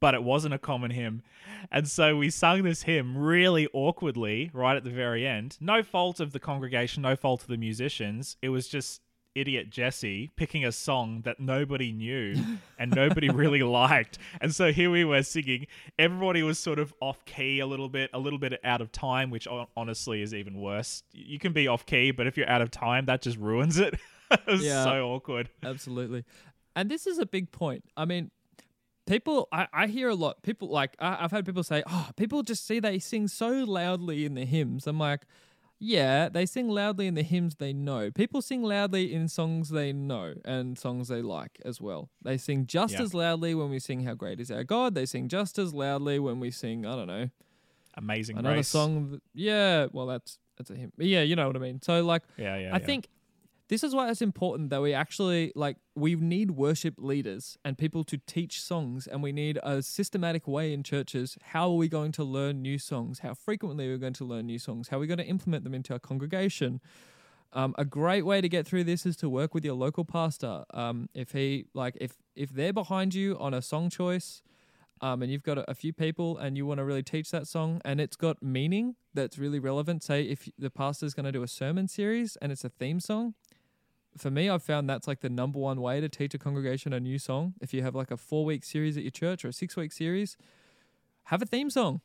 but it wasn't a common hymn, and so we sung this hymn really awkwardly right at the very end. No fault of the congregation, no fault of the musicians. It was just idiot Jesse picking a song that nobody knew and nobody really liked. And so here we were singing. Everybody was sort of off key a little bit, a little bit out of time, which honestly is even worse. You can be off key, but if you're out of time, that just ruins it. it was Yeah. so awkward. Absolutely. And this is a big point. I mean, people, I, I hear a lot, people like, I, I've had people say, oh, people just see they sing so loudly in the hymns. I'm like, yeah, they sing loudly in the hymns they know. People sing loudly in songs they know and songs they like as well. They sing just Yeah. as loudly when we sing How Great Is Our God. They sing just as loudly when we sing, I don't know, Amazing another grace. song. That, yeah, well, that's, that's a hymn. Yeah, you know what I mean. So, like, Yeah, yeah. I yeah. think this is why it's important that we actually like we need worship leaders and people to teach songs and we need a systematic way in churches how are we going to learn new songs? How frequently are we going to learn new songs? How are we going to implement them into our congregation? Um, a great way to get through this is to work with your local pastor. Um, if he like if if they're behind you on a song choice um, and you've got a, a few people and you want to really teach that song and it's got meaning that's really relevant. Say if the pastor's going to do a sermon series and it's a theme song for me i've found that's like the number one way to teach a congregation a new song. If you have like a four week series at your church or a six week series have a theme song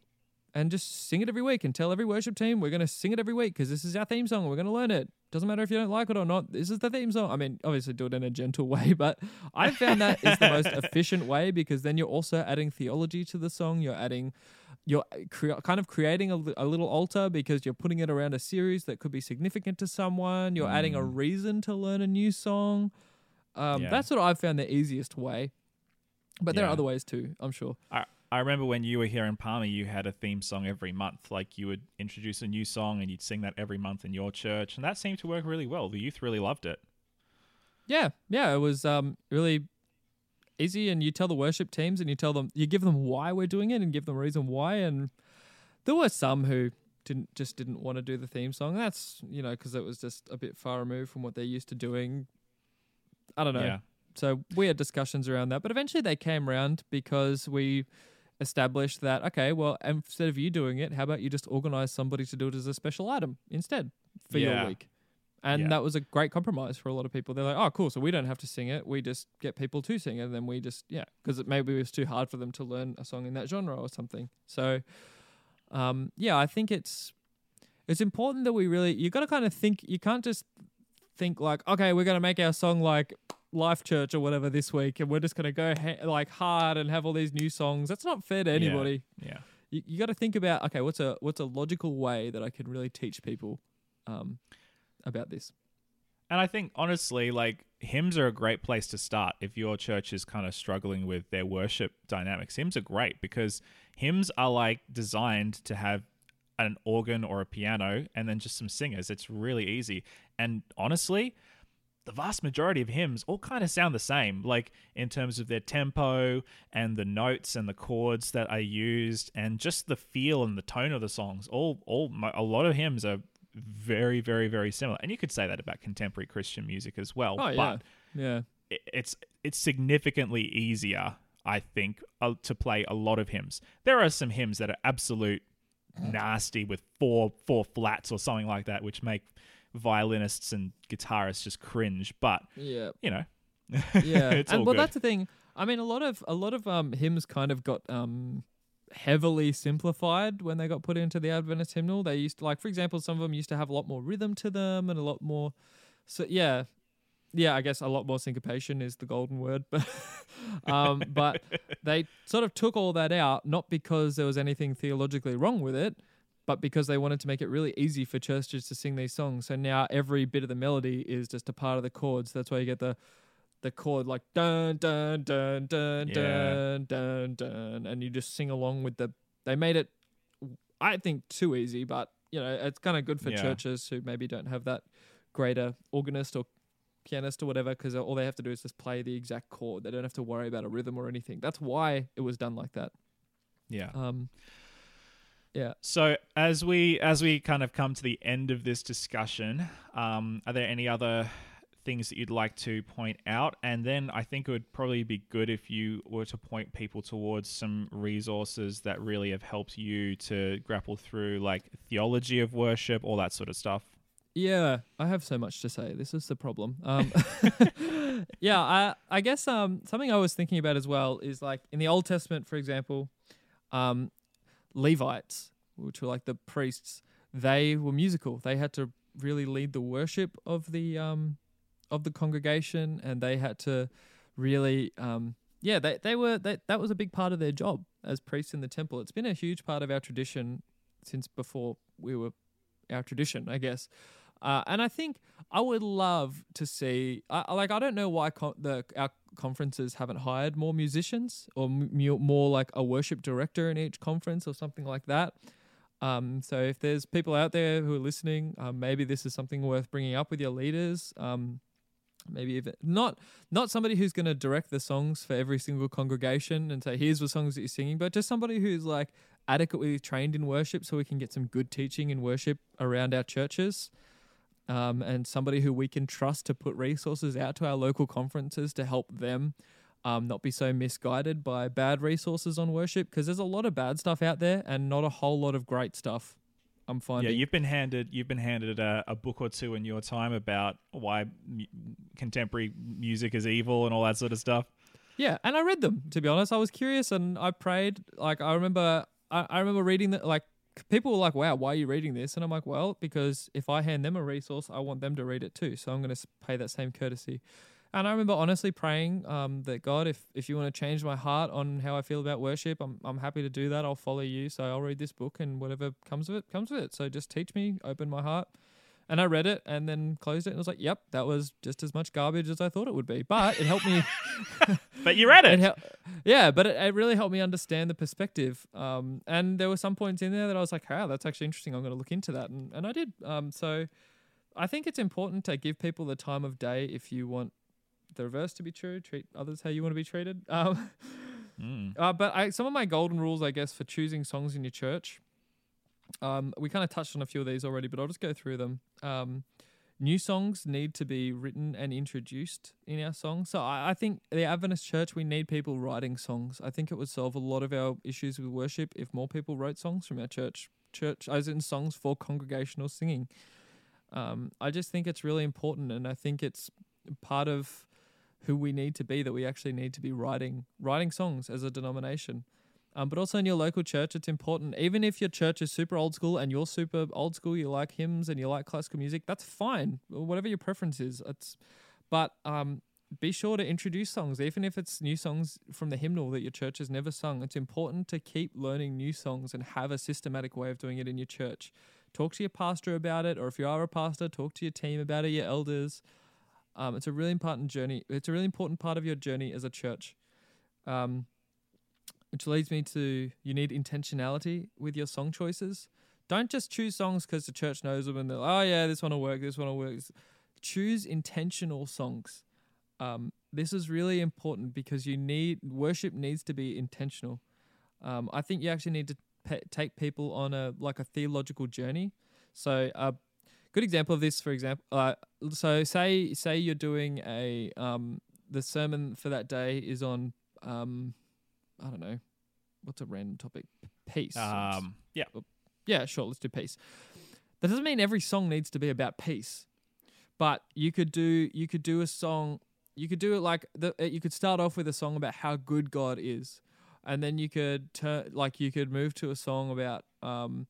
and just sing it every week and tell every worship team we're going to sing it every week because this is our theme song we're going to learn it. Doesn't matter if you don't like it or not this is the theme song. I mean obviously do it in a gentle way but i found that is the most efficient way because then you're also adding theology to the song you're adding you're cre- kind of creating a, a little altar because you're putting it around a series that could be significant to someone you're adding a reason to learn a new song. Um, Yeah. that's what i've found the easiest way but there are other ways too i'm sure. I, I remember when you were here in Palmer, you had a theme song every month. Like you would introduce a new song and you'd sing that every month in your church. And that seemed to work really well. The youth really loved it. Yeah, yeah, it was um really easy, and you tell the worship teams, and you tell them, you give them why we're doing it, and give them a reason why. And there were some who didn't just didn't want to do the theme song. That's you know because it was just a bit far removed from what they're used to doing. I don't know. Yeah. So we had discussions around that, but eventually they came around because we established that okay, well, instead of you doing it, how about you just organize somebody to do it as a special item instead for Yeah. your week? And Yeah. that was a great compromise for a lot of people. They're like, oh, cool. So we don't have to sing it. We just get people to sing it. And then we just, yeah, because it maybe was too hard for them to learn a song in that genre or something. So, um, yeah, I think it's it's important that we really, you got to kind of think, you can't just think like, okay, we're going to make our song like Life Church or whatever this week. And we're just going to go ha- like hard and have all these new songs. That's not fair to Yeah. anybody Yeah. you, you got to think about okay what's a what's a logical way that i can really teach people um, about this And I think honestly, like hymns are a great place to start if your church is kind of struggling with their worship dynamics. Hymns are great because hymns are like designed to have an organ or a piano and then just some singers. It's really easy. And honestly, the vast majority of hymns all kind of sound the same, like in terms of their tempo and the notes and the chords that are used, and just the feel and the tone of the songs. All, all, a lot of hymns are very, very, very similar. And you could say that about contemporary Christian music as well. Oh, yeah. But Yeah. it- it's it's significantly easier, I think, uh, to play a lot of hymns. There are some hymns that are absolute nasty with four four flats or something like that, which make violinists and guitarists just cringe. But Yeah. you know, yeah it's and all well good. that's the thing i mean a lot of a lot of um hymns kind of got um heavily simplified when they got put into the adventist hymnal they used to like for example some of them used to have a lot more rhythm to them and a lot more so yeah yeah i guess a lot more syncopation is the golden word but um but they sort of took all that out not because there was anything theologically wrong with it but because they wanted to make it really easy for churches to sing these songs. So now every bit of the melody is just a part of the chords. That's why you get the the chord like dun dun dun dun Yeah. dun dun dun, and you just sing along with the. They made it, I think, too easy, but you know it's kind of good for Yeah. churches who maybe don't have that greater organist or pianist or whatever, because all they have to do is just play the exact chord. They don't have to worry about a rhythm or anything. That's why it was done like that. yeah. Um, yeah. So as we as we kind of come to the end of this discussion, um, are there any other things that you'd like to point out? And then I think it would probably be good if you were to point people towards some resources that really have helped you to grapple through like theology of worship, all that sort of stuff. Yeah, I have so much to say. This is the problem. Um, yeah, I I guess um something I was thinking about as well is like in the Old Testament, for example, um, Levites, which were like the priests, they were musical. They had to really lead the worship of the um of the congregation, and they had to really um yeah they they were they, that was a big part of their job as priests in the temple. It's been a huge part of our tradition since before we were our tradition, I guess. Uh, and I think I would love to see, I like, I don't know why con- the our conferences haven't hired more musicians or m- more like a worship director in each conference or something like that. Um, so if there's people out there who are listening, um, maybe this is something worth bringing up with your leaders. Um, maybe even not not somebody who's going to direct the songs for every single congregation and say here's the songs that you're singing, but just somebody who's like adequately trained in worship, so we can get some good teaching in worship around our churches um, and somebody who we can trust to put resources out to our local conferences to help them um, not be so misguided by bad resources on worship because there's a lot of bad stuff out there and not a whole lot of great stuff. I'm finding. Yeah, you've been handed you've been handed a, a book or two in your time about why contemporary music is evil and all that sort of stuff. Yeah, and I read them. To be honest, I was curious and I prayed. Like I remember, I, I remember reading that. Like people were like, "Wow, why are you reading this?" And I'm like, "Well, because if I hand them a resource, I want them to read it too. So I'm going to pay that same courtesy." And I remember honestly praying um, that God, if if you want to change my heart on how I feel about worship, I'm I'm happy to do that. I'll follow you. So I'll read this book, and whatever comes of it, comes of it. So just teach me, open my heart. And I read it and then closed it and was like, "Yep, that was just as much garbage as I thought it would be." But it helped me. But you read it it. hel- yeah, but it, it really helped me understand the perspective. Um, and there were some points in there that I was like, "Wow, that's actually interesting. I'm going to look into that," and and I did. Um, so I think it's important to give people the time of day if you want the reverse to be true. Treat others how you want to be treated. Um, Mm. uh, but I, some of my golden rules, I guess, for choosing songs in your church. Um, we kind of touched on a few of these already, but I'll just go through them. Um, new songs need to be written and introduced in our songs. So I, I think the Adventist Church, we need people writing songs. I think it would solve a lot of our issues with worship if more people wrote songs from our church. Church, as in songs for congregational singing. Um, I just think it's really important, and I think it's part of who we need to be that we actually need to be writing writing songs as a denomination. Um, but also in your local church, it's important. Even if your church is super old school and you're super old school, you like hymns and you like classical music, that's fine. Whatever your preference is, it's. But um, be sure to introduce songs, even if it's new songs from the hymnal that your church has never sung. It's important to keep learning new songs and have a systematic way of doing it in your church talk to your pastor about it, or if you are a pastor, talk to your team about it, your elders. Um, it's a really important journey. It's a really important part of your journey as a church. Um, which leads me to you need intentionality with your song choices. Don't just choose songs because the church knows them and they're like, oh yeah, this one will work, this one will work. Choose intentional songs. Um, this is really important because you need worship needs to be intentional. Um, I think you actually need to pe- take people on a like a theological journey. So a good example of this, for example, uh, so say say you're doing a um, the sermon for that day is on um, I don't know what's a random topic peace. Um, yeah, yeah, sure, let's do peace. That doesn't mean every song needs to be about peace, but you could do you could do a song. You could do it like the, uh, you could start off with a song about how good God is, and then you could turn like you could move to a song about um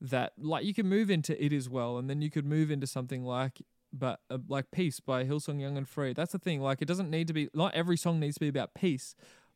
that like you can move into it as well, and then you could move into something like but uh, like peace by Hillsong Young and Free. That's the thing. Like it doesn't need to be not every song needs to be about peace,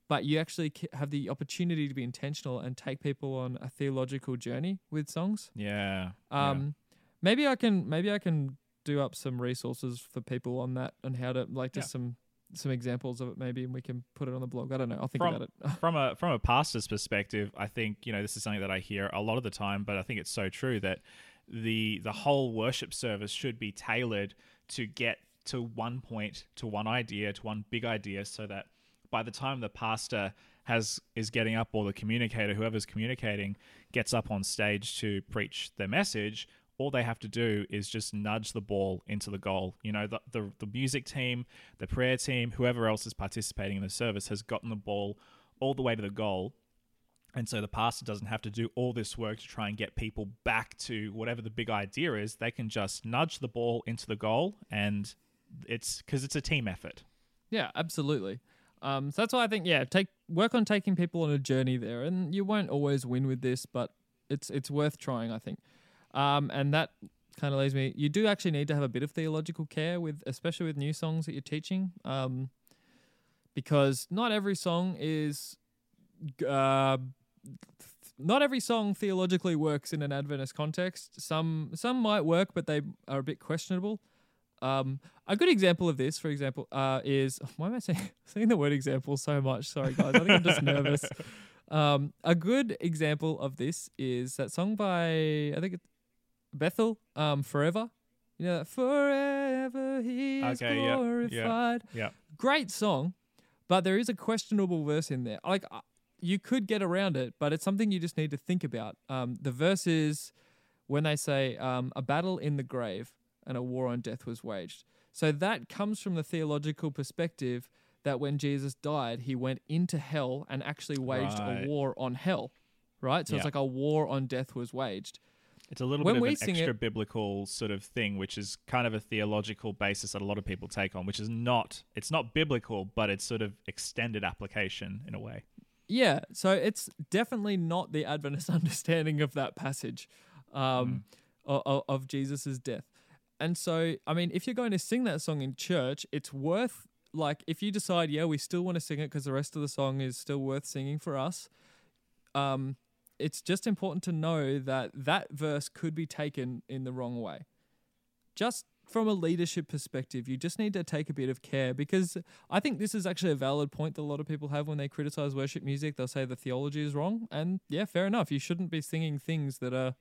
but you actually have the opportunity to be intentional and take people on a theological journey with songs. Yeah. Um, yeah. maybe I can maybe I can do up some resources for people on that and how to like just yeah. some some examples of it maybe and we can put it on the blog. I don't know. I'll think from, about it. from a from a pastor's perspective, I think, you know, this is something that I hear a lot of the time, but I think it's so true that the the whole worship service should be tailored to get to one point, to one idea, to one big idea so that by the time the pastor has is getting up or the communicator whoever's communicating gets up on stage to preach their message all they have to do is just nudge the ball into the goal. You know the, the, the music team the prayer team whoever else is participating in the service has gotten the ball all the way to the goal. And so the pastor doesn't have to do all this work to try and get people back to whatever the big idea is. They can just nudge the ball into the goal and it's because it's a team effort. Yeah absolutely um, so that's why I think yeah, take work on taking people on a journey there, and you won't always win with this, but it's it's worth trying, I think. Um, and that kind of leads me. You do actually need to have a bit of theological care with, especially with new songs that you're teaching, um, because not every song is. Uh, not every song theologically works in an Adventist context. Some some might work, but they are a bit questionable. Um, a good example of this, for example, uh, is why am I saying saying the word example so much? Sorry, guys. I think I'm just nervous. Um, a good example of this is that song by I think it's Bethel, um, "Forever." You know, forever he is okay, glorified. Yeah, yeah. Great song, but there is a questionable verse in there. Like uh, you could get around it, but it's something you just need to think about. Um, the verse is when they say um, a battle in the grave and a war on death was waged. So that comes from the theological perspective that when Jesus died, he went into hell and actually waged right. a war on hell. Right? So yeah. it's like a war on death was waged. It's a little when bit of an extra it, biblical sort of thing, which is kind of a theological basis that a lot of people take on, which is not it's not biblical, but it's sort of extended application in a way. Yeah, so it's definitely not the Adventist understanding of that passage um, mm. of, of Jesus' death. And so, I mean, if you're going to sing that song in church, it's worth like if you decide, yeah, we still want to sing it because the rest of the song is still worth singing for us. Um, it's just important to know that that verse could be taken in the wrong way. Just from a leadership perspective, you just need to take a bit of care because I think this is actually a valid point that a lot of people have when they criticize worship music. They'll say the theology is wrong. And yeah, fair enough. You shouldn't be singing things that are,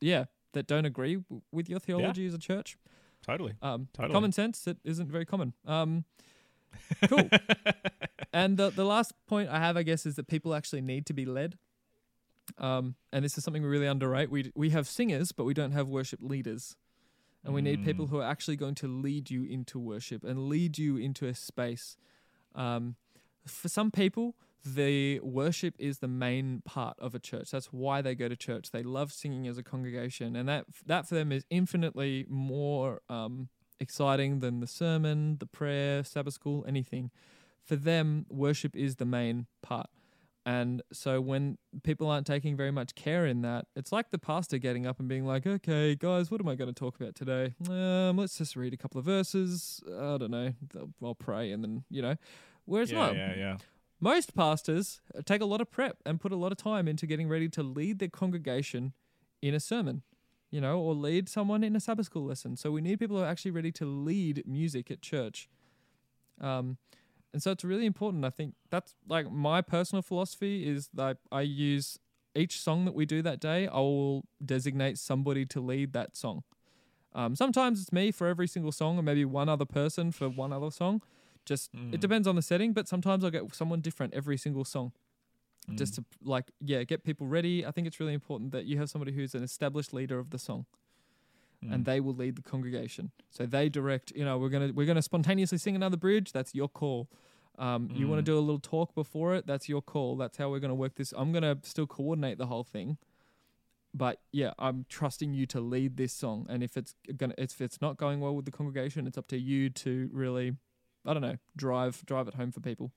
yeah, that don't agree w- with your theology yeah. as a church. Totally. Um, totally. Common sense that isn't very common. Um, cool. and the the last point I have, I guess, is that people actually need to be led. Um, and this is something we really underrate. We we have singers, but we don't have worship leaders, and we mm. need people who are actually going to lead you into worship and lead you into a space. Um, for some people, the worship is the main part of a church. That's why they go to church. They love singing as a congregation, and that that for them is infinitely more um, exciting than the sermon, the prayer, Sabbath school, anything. For them, worship is the main part. And so when people aren't taking very much care in that, it's like the pastor getting up and being like, "Okay, guys, what am I going to talk about today? Um, let's just read a couple of verses. I don't know. I'll pray, and then you know." Whereas yeah, not, yeah, yeah most pastors take a lot of prep and put a lot of time into getting ready to lead their congregation in a sermon, you know, or lead someone in a Sabbath school lesson. So we need people who are actually ready to lead music at church. Um, and so it's really important. I think that's like my personal philosophy is that I use each song that we do that day, I will designate somebody to lead that song. Um, sometimes it's me for every single song, or maybe one other person for one other song. Just Mm. it depends on the setting, but sometimes I'll get someone different every single song. Mm. just to like yeah get people ready. I think it's really important that you have somebody who's an established leader of the song Mm. and they will lead the congregation. So they direct you know we're gonna we're gonna spontaneously sing another bridge. That's your call. Um, you want to Mm. do a little talk before it? That's your call. That's how we're gonna work this. I'm gonna still coordinate the whole thing but yeah i'm trusting you to lead this song. And if it's gonna if it's not going well with the congregation it's up to you to really i don't know drive drive it home for people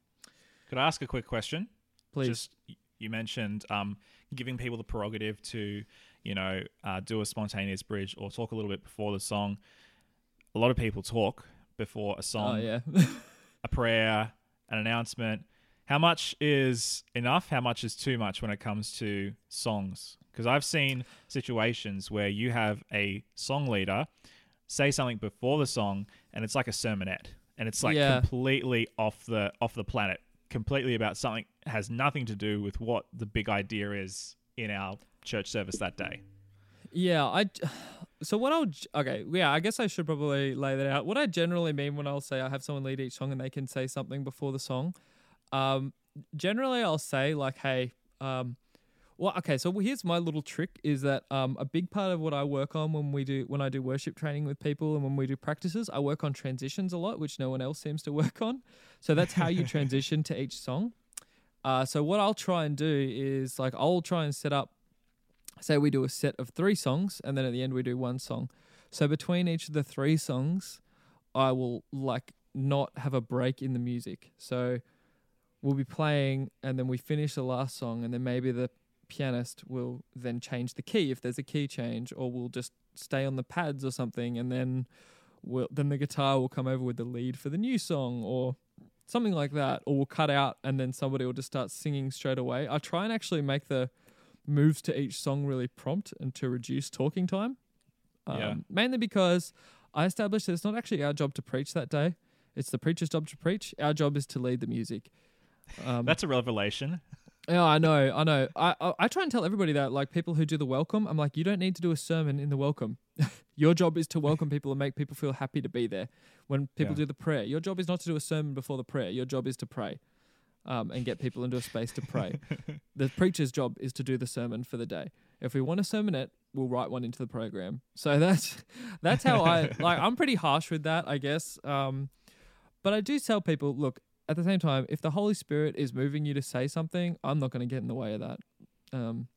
Could I ask a quick question? please Just you mentioned um, giving people the prerogative to, you know, uh, do a spontaneous bridge or talk a little bit before the song. A lot of people talk before a oh song, yeah a prayer, an announcement. How much is enough? How much is too much when it comes to songs? Because I've seen situations where you have a song leader say something before the song, and it's like a sermonette, and it's like Yeah. completely off the off the planet, completely about something has nothing to do with what the big idea is in our church service that day. Yeah, I. So what I'll okay, yeah, I guess I should probably lay that out. What I generally mean when I'll say I have someone lead each song and they can say something before the song, um, generally I'll say like, hey, um, well, okay, so here's my little trick is that um, a big part of what I work on when we do when I do worship training with people and when we do practices, I work on transitions a lot, which no one else seems to work on. So that's how you transition to each song. Uh, so what I'll try and do is like I'll try and set up say we do a set of three songs and then at the end we do one song. So between each of the three songs, I will like not have a break in the music. So we'll be playing and then we finish the last song and then maybe the pianist will then change the key if there's a key change or we'll just stay on the pads or something and then we'll, then the guitar will come over with the lead for the new song or something like that or we'll cut out and then somebody will just start singing straight away. I try and actually make the moves to each song really prompt and to reduce talking time. Um, Yeah. Mainly because I established that it's not actually our job to preach that day. It's the preacher's job to preach. Our job is to lead the music. Um, That's a revelation. yeah, I know, I know. I, I I try and tell everybody that, like people who do the welcome, I'm like, you don't need to do a sermon in the welcome. your job is to welcome people and make people feel happy to be there. When people Yeah. do the prayer, your job is not to do a sermon before the prayer. Your job is to pray, um, and get people into a space to pray. the preacher's job is to do the sermon for the day. If we want a sermonette, we'll write one into the program. So that's that's how I like. I'm pretty harsh with that, I guess. Um, but I do tell people, look, at the same time, if the Holy Spirit is moving you to say something, I'm not going to get in the way of that. Um,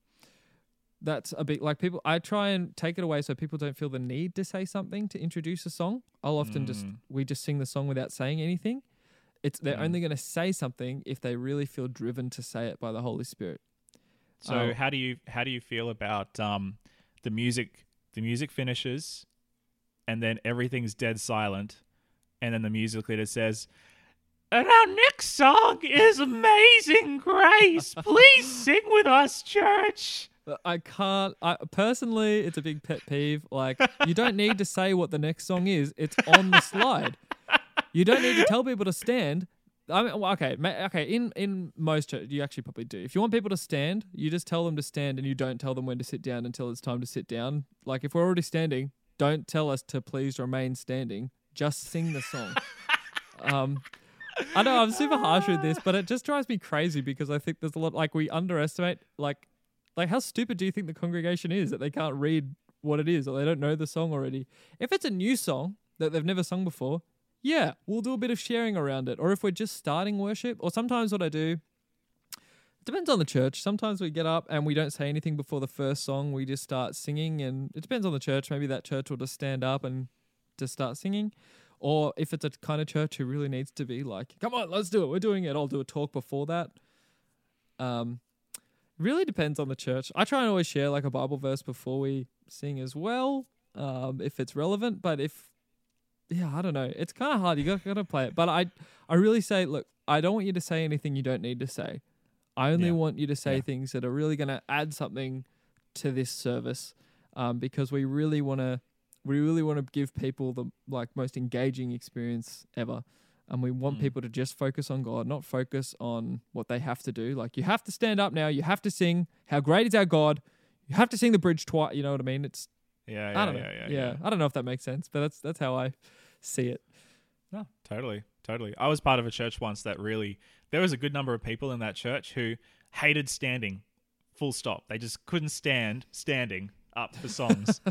that's a bit like people. I try and take it away so people don't feel the need to say something to introduce a song. I'll often just Mm. we just sing the song without saying anything. It's they're Mm. only going to say something if they really feel driven to say it by the Holy Spirit. So Oh. how do you how do you feel about um, the music? The music finishes, and then everything's dead silent, and then the music leader says, "And our next song is Amazing Grace. Please sing with us, church." I can't. I personally, it's a big pet peeve. Like you don't need to say what the next song is; it's on the slide. You don't need to tell people to stand. I mean, okay, okay. In in most church, you actually probably do. If you want people to stand, you just tell them to stand, and you don't tell them when to sit down until it's time to sit down. Like if we're already standing, don't tell us to please remain standing. Just sing the song. um, I know I'm super harsh with this, but it just drives me crazy because I think there's a lot like we underestimate like like how stupid do you think the congregation is that they can't read what it is or they don't know the song already? If it's a new song that they've never sung before, yeah, we'll do a bit of sharing around it. Or if we're just starting worship, or sometimes what I do depends on the church. Sometimes we get up and we don't say anything before the first song. We just start singing and it depends on the church. Maybe that church will just stand up and just start singing. Or if it's a kind of church who really needs to be like, come on, let's do it. We're doing it. I'll do a talk before that. Um, really depends on the church. I try and always share like a Bible verse before we sing as well, um, if it's relevant. But if, yeah, I don't know. It's kind of hard. You got to play it. But I, I really say, look, I don't want you to say anything you don't need to say. I only Yeah. want you to say Yeah. things that are really going to add something to this service. um, because we really want to we really want to give people the like most engaging experience ever. And we want Mm. people to just focus on God, not focus on what they have to do. Like you have to stand up now, you have to sing. How great is our God? You have to sing the bridge twice. You know what I mean? It's Yeah, yeah, I don't yeah, know. yeah, Yeah, I don't know if that makes sense, but that's that's how I see it. No, totally, totally. I was part of a church once that really there was a good number of people in that church who hated standing. Full stop. They just couldn't stand standing up for songs.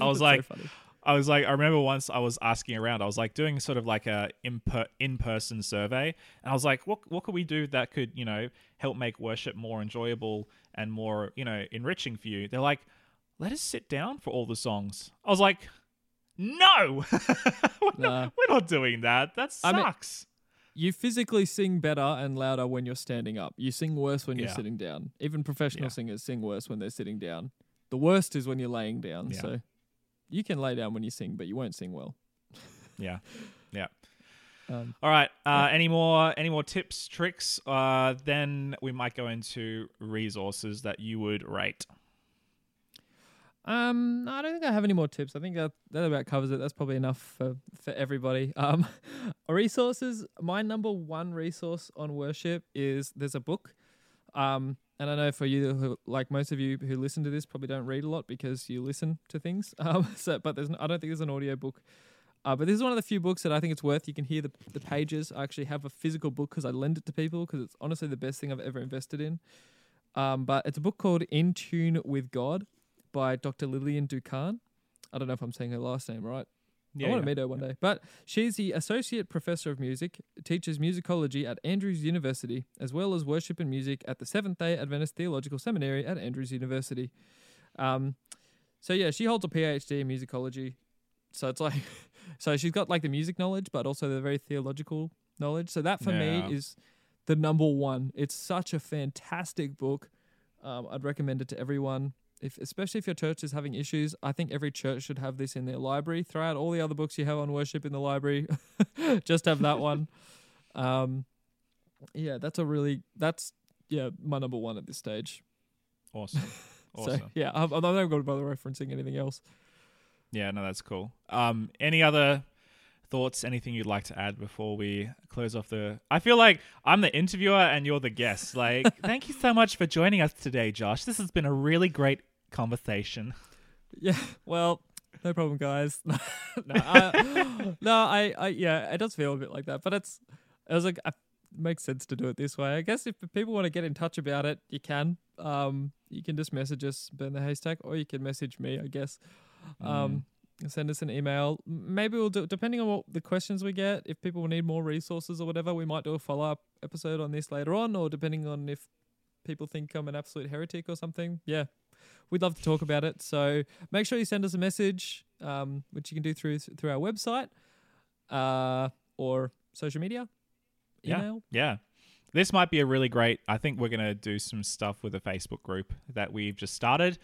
I was That's so like. I was like, I remember once I was asking around. I was like doing sort of like a in person survey, and I was like, what what could we do that could you know help make worship more enjoyable and more you know enriching for you? They're like, let us sit down for all the songs. I was like, no, we're, Nah. not, we're not doing that. That I mean- sucks. you physically sing better and louder when you're standing up. You sing worse when you're sitting down. Even professional Yeah. singers sing worse when they're sitting down. The worst is when you're laying down. Yeah. So you can lay down when you sing, but you won't sing well. yeah, yeah. Um, All right. Uh, Yeah. Any more any more tips, tricks? Uh, then we might go into resources that you would rate. Um, I don't think I have any more tips. I think that that about covers it. That's probably enough for for everybody. Um, resources. My number one resource on worship is there's a book. Um, and I know for you, who, like most of you who listen to this, probably don't read a lot because you listen to things. Um, so but there's no, I don't think there's an audio book. Uh, but this is one of the few books that I think it's worth. You can hear the the pages. I actually have a physical book because I lend it to people because it's honestly the best thing I've ever invested in. Um, but it's a book called In Tune with God by Dr. Lillian Doukhan. I don't know if I'm saying her last name right. I want to meet her one day. But she's the associate professor of music, teaches musicology at Andrews University, as well as worship and music at the Seventh Day Adventist Theological Seminary at Andrews University. Um, so yeah, she holds a PhD in musicology. So it's like, so she's got like the music knowledge, but also the very theological knowledge. So that for Yeah. me is the number one. It's such a fantastic book. Um, I'd recommend it to everyone. If, especially if your church is having issues, I think every church should have this in their library. Throw out all the other books you have on worship in the library. Just have that one. Um, yeah, that's a really that's yeah my number one at this stage. Awesome. So Awesome. yeah, I'm, I'm not going to bother referencing anything else. Yeah, no, that's cool. Um, any other thoughts? Anything you'd like to add before we close off the? I feel like I'm the interviewer and you're the guest. Like, thank you so much for joining us today, Josh. This has been a really great conversation. Yeah, well, no problem, guys. no, I, no, I, I, yeah, it does feel a bit like that, but it's, it was like, it makes sense to do it this way. I guess if people want to get in touch about it, you can. Um, you can just message us, burn the haystack, or you can message me, I guess. Um, send us an email. Maybe we'll do, depending on what the questions we get. If people need more resources or whatever, we might do a follow up episode on this later on, or depending on if people think I'm an absolute heretic or something. Yeah, we'd love to talk about it. So make sure you send us a message, um, which you can do through through our website, uh, or social media, Yeah. email. Yeah. This might be a really great. I think we're going to do some stuff with a Facebook group that we've just started.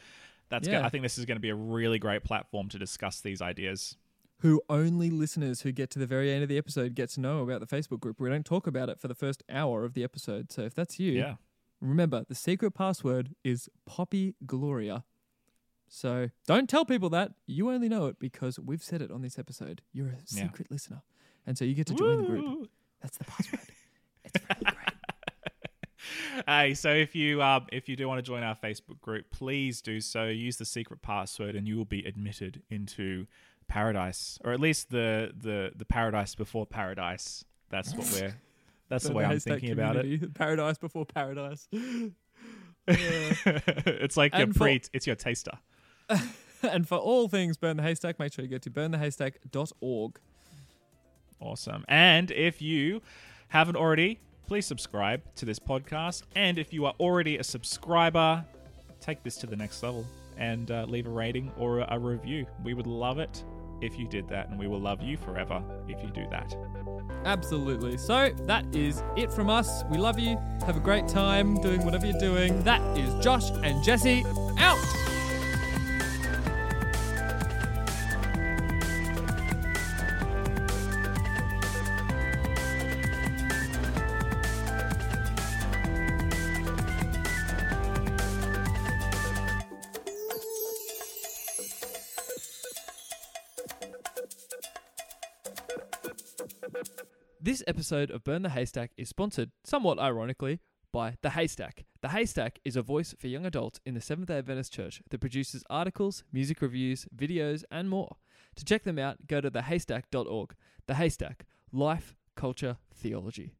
That's. go- Yeah. I think this is going to be a really great platform to discuss these ideas. Who only listeners who get to the very end of the episode get to know about the Facebook group. We don't talk about it for the first hour of the episode. So if that's you, Yeah. Remember the secret password is Poppy Gloria. So don't tell people that. You only know it because we've said it on this episode. You're a Yeah. secret listener. And so you get to join the group. That's the password. it's really great. Hey, so if you um, if you do want to join our Facebook group, please do so. Use the secret password, and you will be admitted into paradise, or at least the the the paradise before paradise. That's what we're. That's the way I'm thinking about it. Paradise before paradise. it's like your And for- pre. It's your taster. and for all things Burn the Haystack, make sure you go to burnthehaystack.org. Awesome. And if you haven't already, please subscribe to this podcast. And if you are already a subscriber, take this to the next level and uh, leave a rating or a review. We would love it if you did that, and we will love you forever if you do that. Absolutely. So that is it from us. We love you. Have a great time doing whatever you're doing. That is Josh and Jesse out. Episode of Burn the Haystack is sponsored, somewhat ironically, by The Haystack. The Haystack is a voice for young adults in the Seventh day Adventist Church that produces articles, music reviews, videos, and more. To check them out, go to thehaystack.org. The Haystack Life, Culture, Theology.